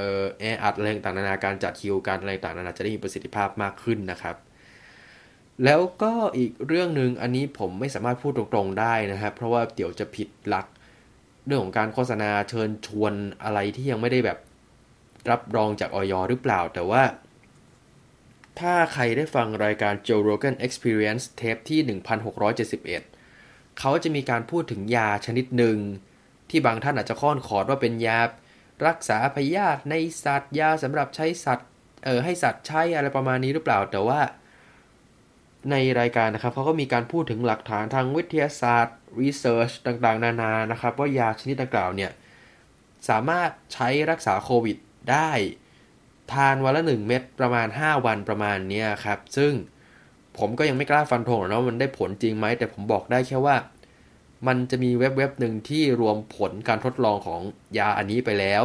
Speaker 1: ออแออัดอะไรต่างๆนานาการจัดคิวการอะไรต่างๆนานาจะได้มีประสิทธิภาพมากขึ้นนะครับ แล้วก็อีกเรื่องหนึ่งอันนี้ผมไม่สามารถพูดตรงๆได้นะครับ เพราะว่าเดี๋ยวจะผิดหลักเรื่องของการโฆษณาเชิญชวนอะไรที่ยังไม่ได้แบบรับรองจากออยหรือเปล่า แต่ว่า ถ้าใครได้ฟังรายการ Joe Rogan Experience เทปที่ 1671 เขาจะมีการพูดถึงยาชนิดหนึ่งที่บางท่านอาจจะค้อนขอดว่าเป็นยา รักษาพยาธิในสัตว์ยาสำหรับใช้สัตว์เออให้สัตว์ใช้อะไรประมาณนี้หรือเปล่า แต่ว่า ในรายการนะครับเขาก็มีการพูดถึงหลักฐานทางวิทยาศาสตร์ research ต่างๆ นานานะครับ ว่ายาชนิดดังกล่าวเนี่ย สามารถใช้รักษาโควิดได้ทานวันละหนึ่งเม็ดประมาณ 5 วันประมาณนี้ครับ ซึ่งผมก็ยังไม่กล้าฟันธงหรอกนะมันได้ผลจริงไหม แต่ผมบอกได้แค่ว่า มันจะมีเว็บเว็บหนึ่งที่รวมผลการทดลองของยาอันนี้ไปแล้ว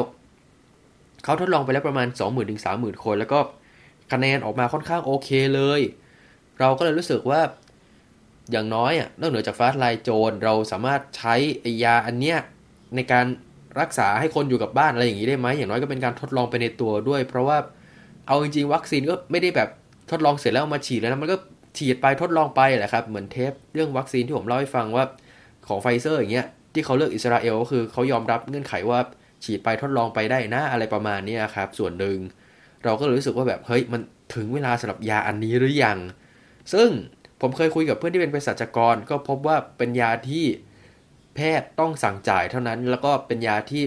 Speaker 1: เขาทดลองไปแล้วประมาณ 20,000ถึง30,000 คน แล้วก็คะแนนออกมาค่อนข้างโอเคเลย เราก็เลยรู้สึกว่าอย่างน้อยอะนอกเหนือจากฟาสไลโจนเราสามารถใช้ยาอันเนี้ยในการรักษาให้คนอยู่กับบ้านอะไรอย่างนี้ได้ไหมอย่างน้อยก็เป็นการทดลองไปในตัวด้วย เพราะว่าเอาจริงๆวัคซีนก็ไม่ได้แบบทดลองเสร็จแล้วมาฉีดแล้วนะมันก็ฉีดไปทดลองไปแหละครับเหมือนเทปเรื่องวัคซีนที่ผมเล่าให้ฟังว่า ของไฟเซอร์อย่างเงี้ยที่เขาเลือกอิสราเอลก็คือเขายอมรับเงื่อนไขว่าฉีดไปทดลองไปได้นะอะไรประมาณนี้ครับ ส่วนหนึ่งเราก็รู้สึกว่าแบบเฮ้ยมันถึงเวลาสำหรับยาอันนี้หรือยัง ซึ่งผมเคยคุยกับเพื่อนที่เป็นเภสัชกร ก็พบว่าเป็นยาที่แพทย์ต้องสั่งจ่ายเท่านั้น แล้วก็เป็นยาที่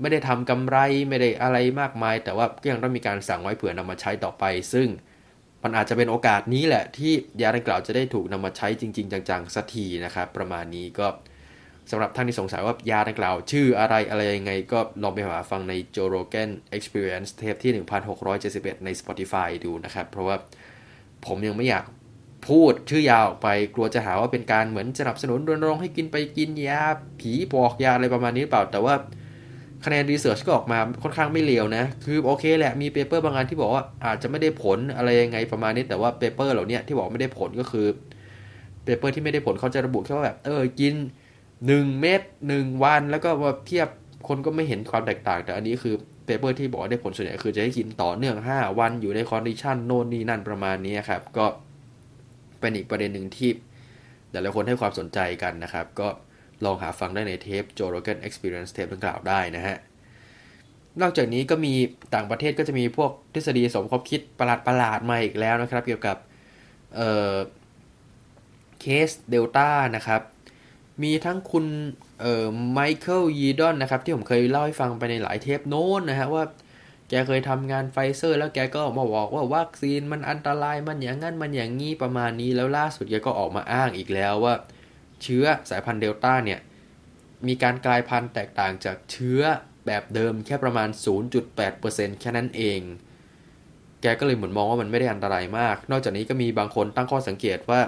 Speaker 1: ไม่ได้ทำกำไรไม่ได้อะไรมากมาย แต่ว่าก็ยังต้องมีการสั่งไว้เผื่อนำมาใช้ต่อไป ซึ่ง มันอาจจะเป็นโอกาสนี้แหละที่ยาดังกล่าวจะได้ถูกนำมาใช้จริง ๆ จังๆสักทีนะครับ ประมาณนี้ก็สำหรับท่านที่สงสัยว่ายาดังกล่าว ชื่ออะไรอะไรยังไง ก็ลองไปหาฟังใน Joe Rogan Experience เทปที่ 1671 ใน Spotify ดูนะครับ เพราะว่าผมยังไม่อยากพูดชื่อยาออกไปกลัวจะหาว่าเป็นการเหมือนสนับสนุนรณรงค์ให้กินไปกินยาผีบอกยาอะไรประมาณนี้เปล่า แต่ว่า คะแนน research ก็ออกมาค่อนข้างไม่เลวนะ คือโอเคแหละมี paper บางอันที่บอกว่าอาจจะไม่ได้ผลอะไรยังไงประมาณนี้แต่ว่า paper เหล่านี้ที่บอกไม่ได้ผลก็คือ paper ที่ไม่ได้ผลเขาจะระบุแค่ว่าแบบเออกิน 1 เม็ด1วัน แล้วก็มาเทียบคนก็ไม่เห็นความแตกต่าง แต่อันนี้คือ paper ที่บอกได้ผลส่วนใหญ่คือจะให้กินต่อเนื่อง 5 วันอยู่ใน condition โน่นนี่นั่นประมาณนี้ครับ ก็เป็นอีกประเด็นหนึ่งที่หลายๆคนให้ความสนใจกันนะครับ ก็ ลองหาฟังได้ในเทป Joe Rogan Experience เทปดังกล่าวได้นะฮะ นอกจากนี้ก็มีต่างประเทศก็จะมีพวกทฤษฎีสมคบคิดประหลาดประหลาดมาอีกแล้วนะครับ เกี่ยวกับเคสเดลต้านะครับ มีทั้งคุณไมเคิลยีดอนนะครับ ที่ผมเคยเล่าให้ฟังไปในหลายเทปโน้นนะฮะว่าแกเคยทำงานไฟเซอร์แล้วแกก็มาบอกว่าวัคซีนมันอันตรายมันอย่างนั้นมันอย่างนี้ประมาณนี้แล้วล่าสุดแกก็ออกมาอ้างอีกแล้วว่า เชื้อสายพันธุ์เดลต้าเนี่ยมีการกลายพันธุ์แตกต่างจากเชื้อแบบเดิมแค่ประมาณ 0.8%แค่นั้นเอง แกก็เลยเหมือนมองว่ามันไม่ได้อันตรายมาก นอกจากนี้ก็มีบางคนตั้งข้อสังเกตว่า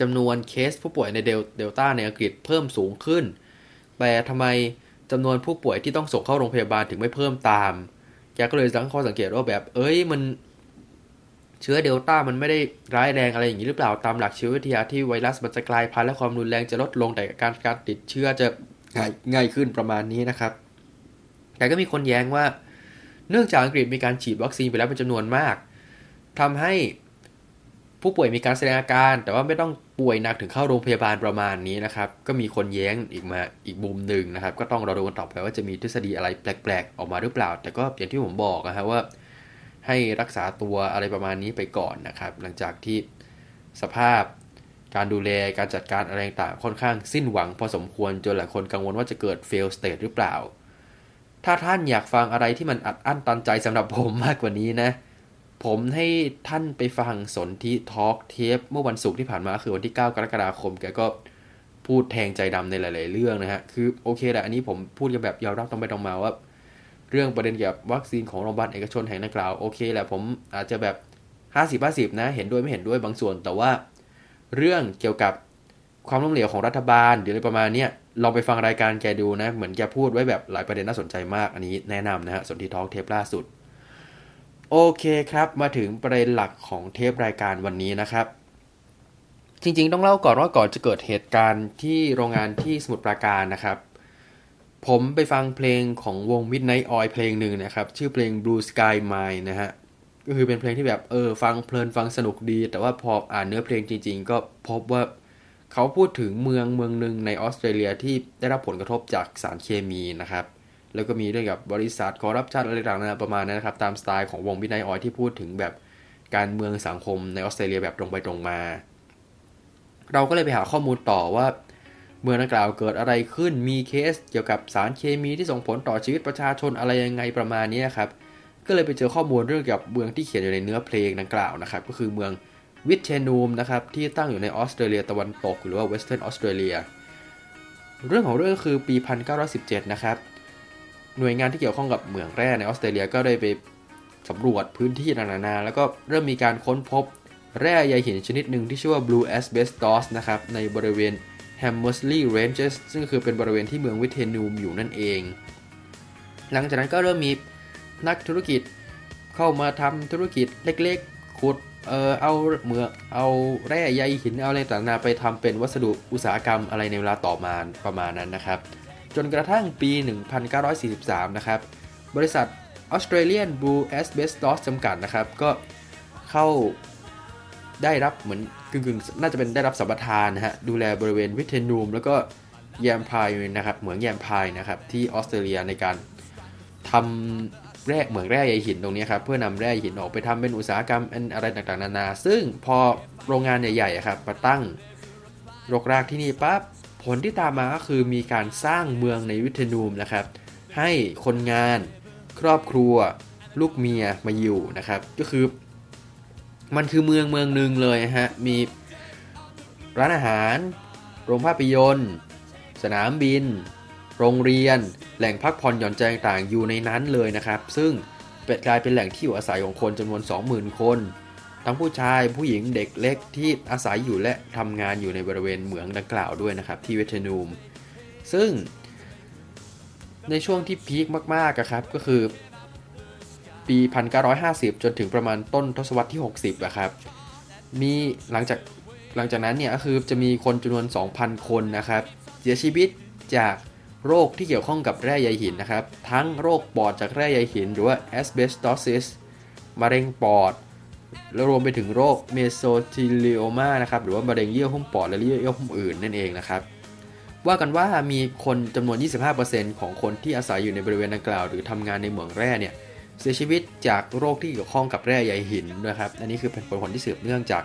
Speaker 1: จำนวนเคสผู้ป่วยในเดลเดลต้าในอังกฤษเพิ่มสูงขึ้น แต่ทำไมจำนวนผู้ป่วยที่ต้องส่งเข้าโรงพยาบาลถึงไม่เพิ่มตาม แกก็เลยตั้งข้อสังเกตว่าแบบ เอ้ยมัน เชื้อเดลต้ามันไม่ได้ร้ายแรงอะไรอย่างนี้หรือเปล่าตามหลักชีววิทยาที่ไวรัสมันจะกลายพันธุ์และความรุนแรงจะลดลงแต่การการติดเชื้อจะง่ายง่ายขึ้นประมาณนี้นะครับ แต่ก็มีคนแย้งว่า เนื่องจากอังกฤษมีการฉีดวัคซีนไปแล้วเป็นจำนวนมากทำให้ผู้ป่วยมีการแสดงอาการ แต่ว่าไม่ต้องป่วยหนักถึงเข้าโรงพยาบาลประมาณนี้นะครับ ก็มีคนแย้งอีกมาอีกมุมหนึ่งนะครับ ก็ต้องรอดูกันต่อไปว่าจะมีทฤษฎีอะไรแปลก ๆ ออกมาหรือเปล่า แต่ก็อย่างที่ผมบอกนะฮะว่า ให้รักษาตัวอะไรประมาณนี้ไปก่อนนะครับ หลังจากที่สภาพการดูแลการจัดการอะไรต่างค่อนข้างสิ้นหวังพอสมควรจนหลายคนกังวลว่าจะเกิด fail state หรือเปล่า ถ้าท่านอยากฟังอะไรที่มันอัดอั้นตันใจสำหรับผมมากกว่านี้นะ ผมให้ท่านไปฟังสนธิทอล์กเทปเมื่อวันศุกร์ที่ผ่านมาคือวันที่ 9 กรกฎาคมแกก็พูดแทงใจดำในหลาย ๆ เรื่องนะฮะ คือโอเคแหละอันนี้ผมพูดกันแบบยอมรับตรงไปตรงมาว่า เรื่องประเด็นเกี่ยวกับวัคซีนของโรงพยาบาลเอกชนแห่งดังกล่าวโอเคแหละผมอาจจะแบบ 50-50 นะ เห็นด้วยไม่เห็นด้วยบางส่วน แต่ว่าเรื่องเกี่ยวกับความล้มเหลวของรัฐบาลหรืออะไรประมาณนี้ลองไปฟังรายการแกดูนะ เหมือนแกพูดไว้แบบหลายประเด็นน่าสนใจมาก อันนี้แนะนำนะฮะสนทีทอล์กเทปล่าสุด โอเคครับ มาถึงประเด็นหลักของเทปรายการวันนี้นะครับ จริงๆ ต้องเล่าก่อนว่าก่อนจะเกิดเหตุการณ์ที่โรงงานที่สมุทรปราการนะครับ ผมไปฟังเพลงของวง Midnight Oil เพลงหนึ่งนะครับ ชื่อเพลง Blue Sky Mine นะฮะ ก็คือเป็นเพลงที่แบบ เออ ฟังเพลินฟังสนุกดี แต่ว่าพออ่านเนื้อเพลงจริง ๆ ก็พบว่าเขาพูดถึงเมืองเมืองหนึ่งในออสเตรเลียที่ได้รับผลกระทบจากสารเคมีนะครับ แล้วก็มีเรื่องกับบริษัทคอร์รัปชันอะไรต่างๆประมาณนั้นนะครับ ตามสไตล์ของวงบินไนออยที่พูดถึงแบบการเมืองสังคมในออสเตรเลียแบบตรงไปตรงมา เราก็เลยไปหาข้อมูลต่อว่า เมืองดังกล่าวเกิดอะไรขึ้นมีเคสเกี่ยวกับสารเคมีที่ส่งผลต่อชีวิตประชาชนอะไรยังไงประมาณนี้ครับก็เลยไปเจอข้อมูลเรื่องเกี่ยวกับเมืองที่เขียนอยู่ในเนื้อเพลงดังกล่าวนะครับก็คือเมืองวิทนูมนะครับที่ตั้งอยู่ในออสเตรเลียตะวันตกหรือว่า Western Australia เรื่องของเรื่องคือปี 1917 นะครับหน่วยงานที่เกี่ยวข้องกับเหมืองแร่ในออสเตรเลียก็ได้ไปสำรวจพื้นที่นานาแล้วก็เริ่มมีการค้นพบแร่ใยหินชนิดหนึ่งที่ชื่อว่า blue asbestos นะครับในบริเวณ Hamersley Ranges ซึ่งคือเป็นบริเวณที่เมืองวิทนูมอยู่นั่นเอง หลังจากนั้นก็เริ่มมีนักธุรกิจเข้ามาทำธุรกิจเล็กๆ ขุดเออเอาเมือเอาแร่ใยหินเอาอะไรต่างๆไปทำเป็นวัสดุอุตสาหกรรมอะไรในเวลาต่อมาประมาณนั้นนะครับ จนกระทั่งปี 1943 นะครับ บริษัท Australian Blue Asbestos จำกัดนะครับ ก็เข้าได้รับเหมือน กึ่งๆน่าจะเป็นได้รับสัมปทานนะฮะดูแลบริเวณวิเทนูม แล้วก็แยมพายนะครับเหมืองแยมพายนะครับที่ออสเตรเลียในการทำแร่เหมืองแร่ใยหินตรงนี้ครับเพื่อนำแร่หินออกไปทำเป็นอุตสาหกรรมอะไรต่างๆนานา ซึ่งพอโรงงานใหญ่ๆครับมาตั้งรกรากที่นี่ปั๊บผลที่ตามมาก็คือมีการสร้างเมืองในวิเทนูมนะครับ ให้คนงานครอบครัว ลูกเมียมาอยู่นะครับ ก็คือ มันคือเมืองเมืองหนึ่งเลยฮะ มีร้านอาหาร โรงภาพยนตร์ สนามบิน โรงเรียน แหล่งพักผ่อนหย่อนใจต่างๆอยู่ในนั้นเลยนะครับ ซึ่งเป็นกลายเป็นแหล่งที่อยู่อาศัยของคนจำนวน 20,000 คน ทั้งผู้ชายผู้หญิงเด็กเล็กที่อาศัยอยู่และทำงานอยู่ในบริเวณเหมืองดังกล่าวด้วยนะครับ ที่เวทนูม ซึ่งในช่วงที่พีคมากๆครับก็คือ ปี 1950 จนถึงประมาณต้นทศวรรษที่ 60อะครับ มีหลังจากหลังจากนั้นเนี่ยก็คือจะมีคนจำนวน 2,000 คนนะครับ เสียชีวิตจากโรคที่เกี่ยวข้องกับแร่ใยหินนะครับ ทั้งโรคปอดจากแร่ใยหิน หรือว่า asbestosis มะเร็งปอดแล้วรวมไปถึงโรค mesothelioma นะครับ หรือว่ามะเร็งเยื่อหุ้มปอดและเยื่อหุ้มอื่นนั่นเองนะครับ ว่ากันว่ามีคนจำนวน 25%ของคนที่อาศัยอยู่ในบริเวณดังกล่าว หรือทำงานในเหมืองแร่เนี่ย เสียชีวิตจากโรคที่เกี่ยวข้องกับแร่ใยหินนะครับ อันนี้คือเป็นผลที่สืบเนื่องจาก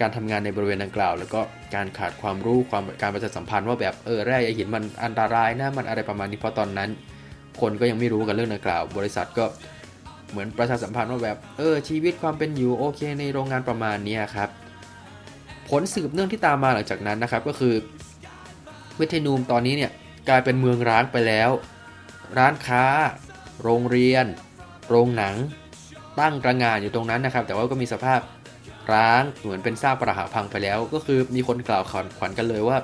Speaker 1: การทำงานในบริเวณดังกล่าว แล้วก็การขาดความรู้ความการประชาสัมพันธ์ว่าแบบเออแร่ใยหินมันอันตรายนะมันอะไรประมาณนี้เพราะตอนนั้น คนก็ยังไม่รู้กันเรื่องดังกล่าว บริษัทก็เหมือนประชาสัมพันธ์ว่าแบบเออชีวิตความเป็นอยู่โอเค ในโรงงานประมาณนี้ครับผลสืบเนื่องที่ตามมาหลังจากนั้นนะครับก็คือเวทนูมตอนนี้เนี่ยกลายเป็นเมืองร้างไปแล้ว ร้านค้า โรงเรียน โรงหนังตั้งตระงานอยู่ตรงนั้นนะครับ แต่ว่าก็มีสภาพร้างเหมือนเป็นซากปรักหักพังไปแล้ว ก็คือมีคนกล่าวขวัญกันเลยว่า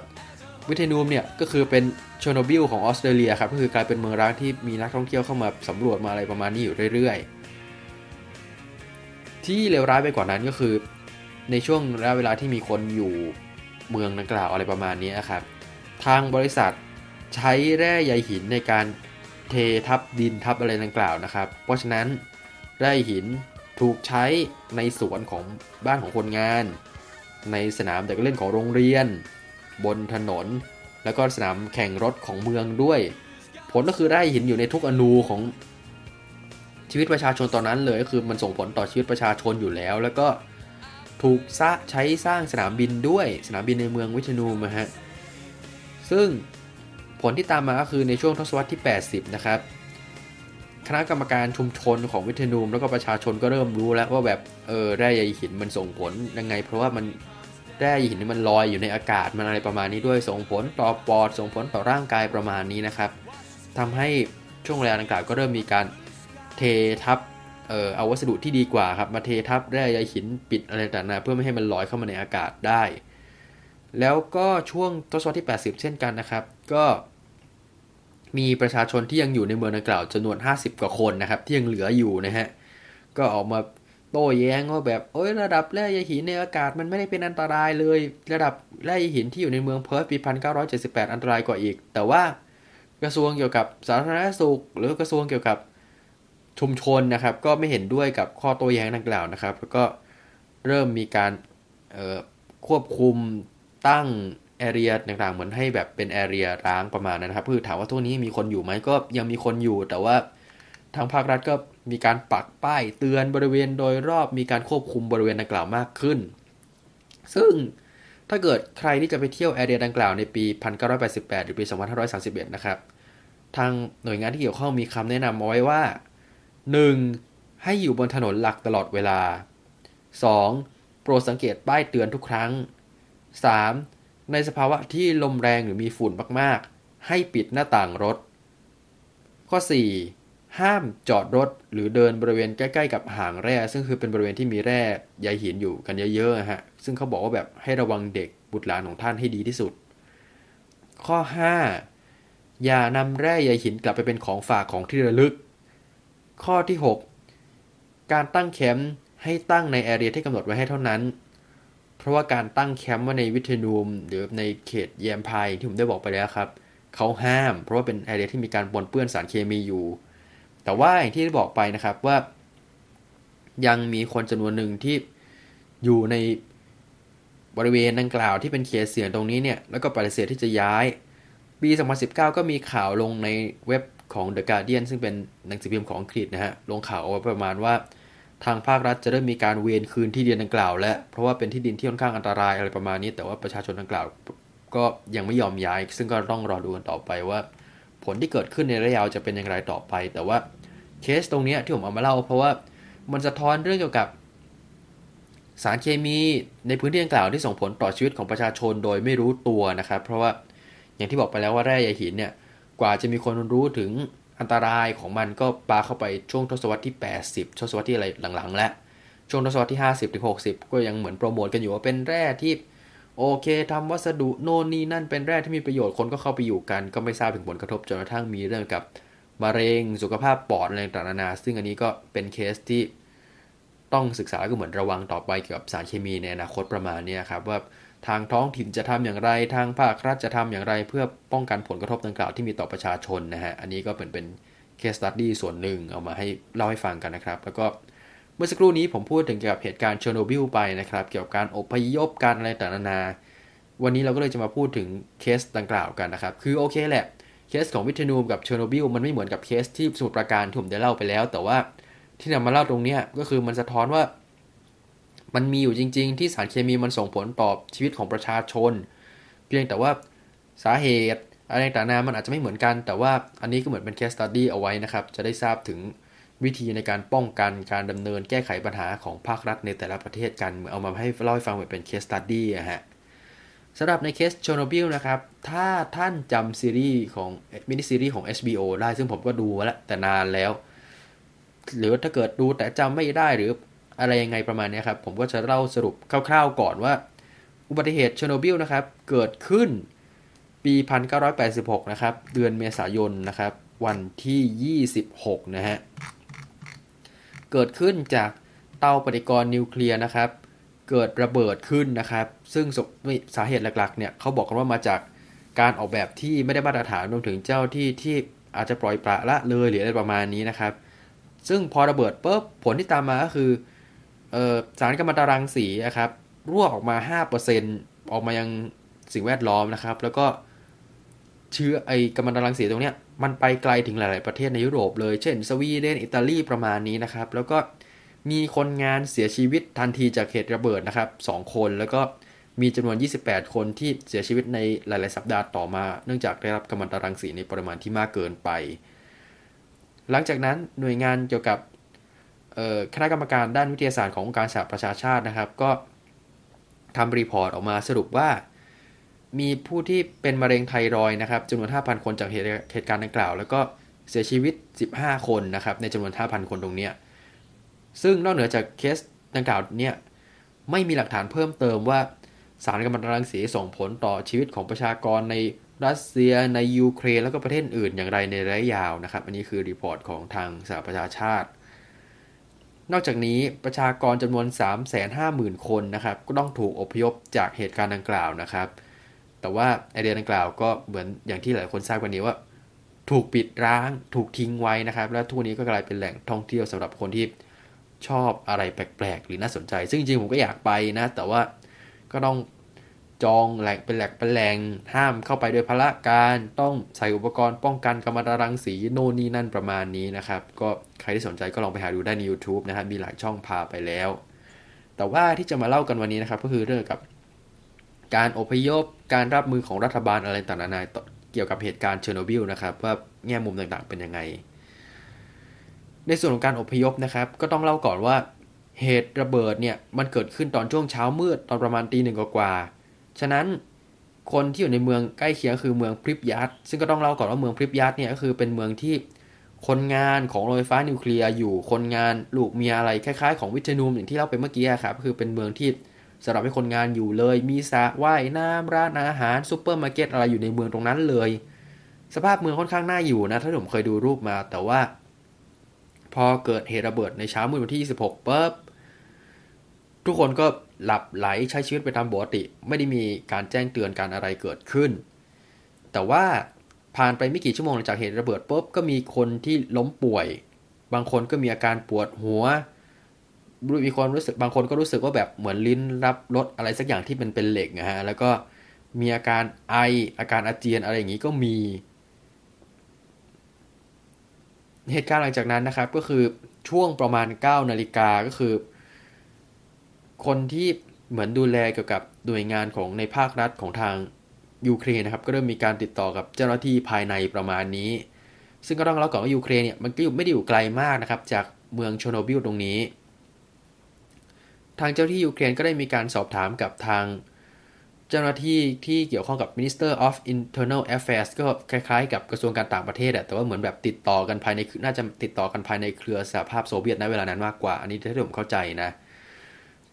Speaker 1: วิเทนูมเนี่ยก็คือเป็นโชโนบิลของออสเตรเลียครับก็คือกลายเป็นเมืองร้างที่มีนักท่องเที่ยวเข้ามาสำรวจมาอะไรประมาณนี้อยู่เรื่อยๆ ที่เลวร้ายไปกว่านั้นก็คือ ในช่วงระยะเวลาที่มีคนอยู่เมืองดังกล่าวอะไรประมาณนี้ครับทางบริษัทใช้แร่ใยหินในการ เททับดินทับอะไรดังกล่าวนะครับ เพราะฉะนั้นแร่หินถูกใช้ในสวนของบ้านของคนงาน ในสนามเด็กเล่นของโรงเรียน บนถนน แล้วก็สนามแข่งรถของเมืองด้วย ผลก็คือได้หินอยู่ในทุกอนูของชีวิตประชาชนตอนนั้นเลยก็คือมันส่งผลต่อชีวิตประชาชนอยู่แล้ว แล้วก็ถูกใช้สร้างสนามบินด้วยสนามบินในเมืองวิชนูมฮะซึ่ง ผลที่ตามมาก็คือในช่วงทศวรรษที่ 80 นะครับ คณะกรรมการชุมชนของวิทนูมแล้วก็ประชาชนก็เริ่มรู้แล้วว่าแบบเออแร่ใยหินมันส่งผลยังไง เพราะว่ามันแร่ใยหินมันลอยอยู่ในอากาศมันอะไรประมาณนี้ด้วยส่งผลต่อปอดส่งผลต่อร่างกายประมาณนี้นะครับทำให้ช่วงเวลาดังกล่าวก็เริ่มมีการเททับเออเอาวัสดุที่ดีกว่าครับมาเททับแร่ใยหินปิดอะไรต่างๆเพื่อไม่ให้มันลอยเข้ามาในอากาศได้ แล้วก็ช่วงทศวรรษที่ 80 เช่นกันนะครับ ก็ มีประชาชนที่ยังอยู่ในเมืองดังกล่าวจำนวน 50 กว่าคนนะครับ ที่ยังเหลืออยู่นะฮะ ก็ออกมาโต้แย้งว่าแบบโอ้ยระดับแร่ยหินในอากาศมันไม่ได้เป็นอันตรายเลย ระดับแร่ยหินที่อยู่ในเมืองเพิร์ธปี 1978 อันตรายกว่าอีก แต่ว่ากระทรวงเกี่ยวกับสาธารณสุข หรือกระทรวงเกี่ยวกับชุมชนนะครับ ก็ไม่เห็นด้วยกับข้อโต้แย้งดังกล่าวนะครับ แล้วก็เริ่มมีการควบคุมตั้ง แอเรียต่างๆ เหมือนให้แบบเป็นแอเรียร้างประมาณนั้นนะครับคือถามว่าทุกนี้มีคนอยู่ไหมก็ยังมีคนอยู่ แต่ว่าทางภาครัฐก็มีการปักป้ายเตือนบริเวณโดยรอบมีการควบคุมบริเวณดังกล่าวมากขึ้น ซึ่งถ้าเกิดใครที่จะไปเที่ยวแอเรียดังกล่าวในปี 1988 หรือปี 2531 นะครับ ทางหน่วยงานที่เกี่ยวข้องมีคำแนะนำเอาไว้ว่า 1. ให้อยู่บนถนนหลักตลอดเวลา 2. โปรดสังเกตป้ายเตือนทุกครั้ง 3. ในสภาวะที่ลมแรงหรือมีฝุ่นมากๆ ให้ปิดหน้าต่างรถ ข้อ 4. ห้ามจอดรถหรือเดินบริเวณใกล้ๆ กับหางแร่ ซึ่งคือเป็นบริเวณที่มีแร่ใยหินอยู่กันเยอะๆฮะซึ่งเขาบอกว่าแบบให้ระวังเด็กบุตรหลานของท่านให้ดีที่สุด ข้อ 5. อย่านำแร่ใยหินกลับไปเป็นของฝากของที่ระลึก ข้อที่ 6 การตั้งแคมป์ให้ตั้งในแอเรียที่กำหนดไว้ให้เท่านั้น เพราะว่าการตั้งแคมป์ว่าในวิทนูม หรือในเขตแยมพายที่ผมได้บอกไปแล้วครับเขาห้าม เพราะว่าเป็นแอเรียที่มีการปนเปื้อนสารเคมีอยู่ แต่ว่าอย่างที่ได้บอกไปนะครับว่า ยังมีคนจำนวนหนึ่งที่อยู่ในบริเวณดังกล่าวที่เป็นเขตเสี่ยงตรงนี้เนี่ยแล้วก็ปฏิเสธที่จะย้ายปี 2019 ก็มีข่าวลงในเว็บของ The Guardian ซึ่งเป็นหนังสือพิมพ์ของอังกฤษนะฮะลงข่าวเอาไว้ประมาณว่า ทางภาครัฐจะเริ่มมีการเวนคืนที่ดินดังกล่าว และเพราะว่าเป็นที่ดินที่ค่อนข้างอันตรายอะไรประมาณนี้ แต่ว่าประชาชนดังกล่าว ก็ยังไม่ยอมย้าย ซึ่งก็ต้องรอดูกันต่อไปว่า ผลที่เกิดขึ้นในระยะยาวจะเป็นอย่างไรต่อไป แต่ว่าเคสตรงนี้ที่ผมเอามาเล่า เพราะว่ามันสะท้อนเรื่องเกี่ยวกับ สารเคมีในพื้นที่ดังกล่าวที่ส่งผลต่อชีวิตของประชาชนโดยไม่รู้ตัวนะครับ เพราะว่าอย่างที่บอกไปแล้วว่าแร่ใยหินเนี่ยกว่าจะมีคนรู้ถึง อันตรายของมันก็ปาเข้าไปช่วงทศวรรษที่ 80 ทศวรรษที่อะไรหลังๆ และช่วงทศวรรษที่ 50ถึง60 ก็ยังเหมือนโปรโมทกันอยู่ว่าเป็นแร่ที่โอเคทำวัสดุโน่นนี่นั่นเป็นแร่ที่มีประโยชน์คนก็เข้าไปอยู่กัน ก็ไม่ทราบถึงผลกระทบจนกระทั่งมีเรื่องกับมะเร็งสุขภาพปอดอะไรต่างๆนานาซึ่งอันนี้ก็เป็นเคสที่ต้องศึกษาก็เหมือนระวังต่อไปเกี่ยวกับสารเคมีในอนาคตประมาณนี้ครับว่า ทางท้องถิ่นจะทำอย่างไร ทางภาครัฐจะทำอย่างไร เพื่อป้องกันผลกระทบดังกล่าวที่มีต่อประชาชนนะฮะ อันนี้ก็เป็นเป็น case study ส่วนหนึ่งเอามาให้เล่าให้ฟังกันนะครับ แล้วก็เมื่อสักครู่นี้ผมพูดถึงเกี่ยวกับเหตุการณ์เชอร์โนบิลไปนะครับ เกี่ยวกับการอพยพการอะไรต่างๆนานา วันนี้เราก็เลยจะมาพูดถึงเคสดังกล่าวกันนะครับ คือโอเคแหละ เคสของวิทนูมกับเชอร์โนบิลมันไม่เหมือนกับเคสที่สมุทรปราการที่ผมได้เล่าไปแล้ว แต่ว่าที่นำมาเล่าตรงนี้ก็คือมันสะท้อนว่า มันมีอยู่จริง ๆ ที่สารเคมีมันส่งผลต่อชีวิตของประชาชน เพียงแต่ว่าสาเหตุอะไรต่างๆมันอาจจะไม่เหมือนกัน แต่ว่าอันนี้ก็เหมือนเป็น case study เอาไว้นะครับ จะได้ทราบถึงวิธีในการป้องกันการดำเนินแก้ไขปัญหาของภาครัฐในแต่ละประเทศกัน เอามาให้เล่าให้ฟังเหมือนเป็น case study อะฮะสำหรับในเคสเชอร์โนบิลนะครับ ถ้าท่านจำซีรีส์ของมินิซีรีส์ของ HBO ได้ซึ่งผมก็ดูแล้วแต่นานแล้ว หรือถ้าเกิดดูแต่จำไม่ได้หรือ อะไรยังไงประมาณนี้ครับ ผมก็จะเล่าสรุปคร่าวๆก่อนว่า อุบัติเหตุเชอร์โนบิลนะครับ เกิดขึ้นปี 1986 นะครับ เดือนเมษายนนะครับ วันที่ 26 นะฮะ เกิดขึ้นจากเตาปฏิกรณ์นิวเคลียร์นะครับ เกิดระเบิดขึ้นนะครับ ซึ่งสาเหตุหลักๆ เนี่ยเขาบอกกันว่ามาจากการออกแบบที่ไม่ได้มาตรฐานรวมถึงเจ้าที่ที่อาจจะปล่อยปละละเลยหรืออะไรประมาณนี้นะครับ ซึ่งพอระเบิดปุ๊บผลที่ตามมาก็คือ สารกัมมันตรังสีนะครับรั่วออกมา 5%ออกมายังสิ่งแวดล้อมนะครับ แล้วก็เชื้อไอกัมมันตรังสีตรงเนี้ยมันไปไกลถึงหลาย ๆ ประเทศในยุโรปเลย เช่น สวีเดน อิตาลีประมาณนี้นะครับ แล้วก็มีคนงานเสียชีวิตทันทีจากเหตุระเบิดนะครับ 2 คน แล้วก็มีจำนวน 28 คนที่เสียชีวิตในหลาย ๆ สัปดาห์ต่อมา เนื่องจากได้รับกัมมันตรังสีในปริมาณที่มากเกินไป หลังจากนั้นหน่วยงานเกี่ยวกับ คณะกรรมการด้านวิทยาศาสตร์ขององค์การสหประชาชาตินะครับ ก็ทำรีพอร์ตออกมาสรุปว่า มีผู้ที่เป็นมะเร็งไทรอยนะครับจำนวน 5,000 คนจากเหตุการณ์ดังกล่าว แล้วก็เสียชีวิต 15 คนนะครับในจำนวน 5,000 คนตรงนี้ ซึ่งนอกเหนือจากเคสดังกล่าวเนี่ยไม่มีหลักฐานเพิ่มเติมว่าสารกัมมันตรังสีส่งผลต่อชีวิตของประชากรในรัสเซียในยูเครนแล้วก็ประเทศอื่นอย่างไรในระยะยาวนะครับ อันนี้คือ report ของทางสหประชาชาติ นอกจากนี้ประชากรจำนวน 350,000 คนนะครับ ก็ต้องถูกอพยพจากเหตุการณ์ดังกล่าวนะครับ แต่ว่าไอเดียดังกล่าวก็เหมือนอย่างที่หลายคนทราบกันนี้ว่า ถูกปิดร้าง ถูกทิ้งไว้นะครับ และทุกวันนี้ก็กลายเป็นแหล่งท่องเที่ยวสำหรับคนที่ชอบอะไรแปลกๆ หรือน่าสนใจ ซึ่งจริงๆผมก็อยากไปนะ แต่ว่าก็ต้อง จองแหลกเป็นแหลกเป็นแหลงห้ามเข้าไปโดยพละการต้องใส่อุปกรณ์ป้องกันกัมมันตรังสีโน่นนี่นั่นประมาณนี้นะครับ ก็ใครที่สนใจก็ลองไปหาดูได้ใน YouTube นะครับมีหลายช่องพาไปแล้ว แต่ว่าที่จะมาเล่ากันวันนี้นะครับ ก็คือเรื่องกับการอพยพการรับมือของรัฐบาลอะไรต่างๆนาเกี่ยวกับเหตุการณ์เชอร์โนบิลนะครับว่าแง่มุมต่างๆเป็นยังไง ในส่วนของการอพยพนะครับ ก็ต้องเล่าก่อนว่าเหตุระเบิดเนี่ยมันเกิดขึ้นตอนช่วงเช้ามืดตอนประมาณตีหนึ่งกว่า ฉะนั้นคนที่อยู่ในเมืองใกล้เคียงคือเมืองพริบยัตซึ่งก็ต้องเล่าก่อนว่าเมืองพริบยัตเนี่ยก็คือเป็นเมืองที่คนงานของโรงไฟฟ้านิวเคลียร์อยู่คนงานลูกเมียอะไรคล้ายๆ ของวิทนูมอย่างที่เล่าไปเมื่อกี้ครับคือเป็นเมืองที่สำหรับให้คนงานอยู่เลย มีสระว่ายน้ำร้านอาหารซูเปอร์มาร์เก็ตอะไรอยู่ในเมืองตรงนั้นเลย สภาพเมืองค่อนข้างน่าอยู่นะถ้าผมเคยดูรูปมา แต่ว่า พอเกิดเหตุระเบิดในเช้ามืดวันที่ 26ปุ๊บทุกคนก็ หลับไหลใช้ชีวิตไปตามปกติ ไม่ได้มีการแจ้งเตือนการอะไรเกิดขึ้น แต่ว่าผ่านไปไม่กี่ชั่วโมงหลังจากเหตุระเบิดปุ๊บก็มีคนที่ล้มป่วย บางคนก็มีอาการปวดหัวมีคนรู้สึกบางคนก็รู้สึกว่าแบบเหมือนลิ้นรับรสอะไรสักอย่างที่มันเป็นเหล็กนะฮะแล้วก็มีอาการไออาการอาเจียนอะไรอย่างนี้ก็มี เหตุการณ์หลังจากนั้นนะครับก็คือช่วงประมาณ9นาฬิกาก็คือ คนที่เหมือนดูแลเกี่ยวกับหน่วยงานของในภาครัฐของทางยูเครนนะครับก็เริ่มมีการติดต่อกับเจ้าหน้าที่ภายในประมาณนี้ ซึ่งก็ต้องเล่าก่อนว่ายูเครนเนี่ยมันก็อยู่ไม่ได้อยู่ไกลมากนะครับ จากเมืองเชอร์โนบิลตรงนี้ ทางเจ้าหน้าที่ยูเครนก็ได้มีการสอบถามกับทางเจ้าหน้าที่ที่เกี่ยวข้องกับ Minister of Internal Affairs ก็คล้ายๆ กับกระทรวงการต่างประเทศแต่ว่าเหมือนแบบติดต่อกันภายในน่าจะติดต่อกันภายในเครือสหภาพโซเวียตในเวลานั้นมากกว่า อันนี้ที่ผมเข้าใจนะ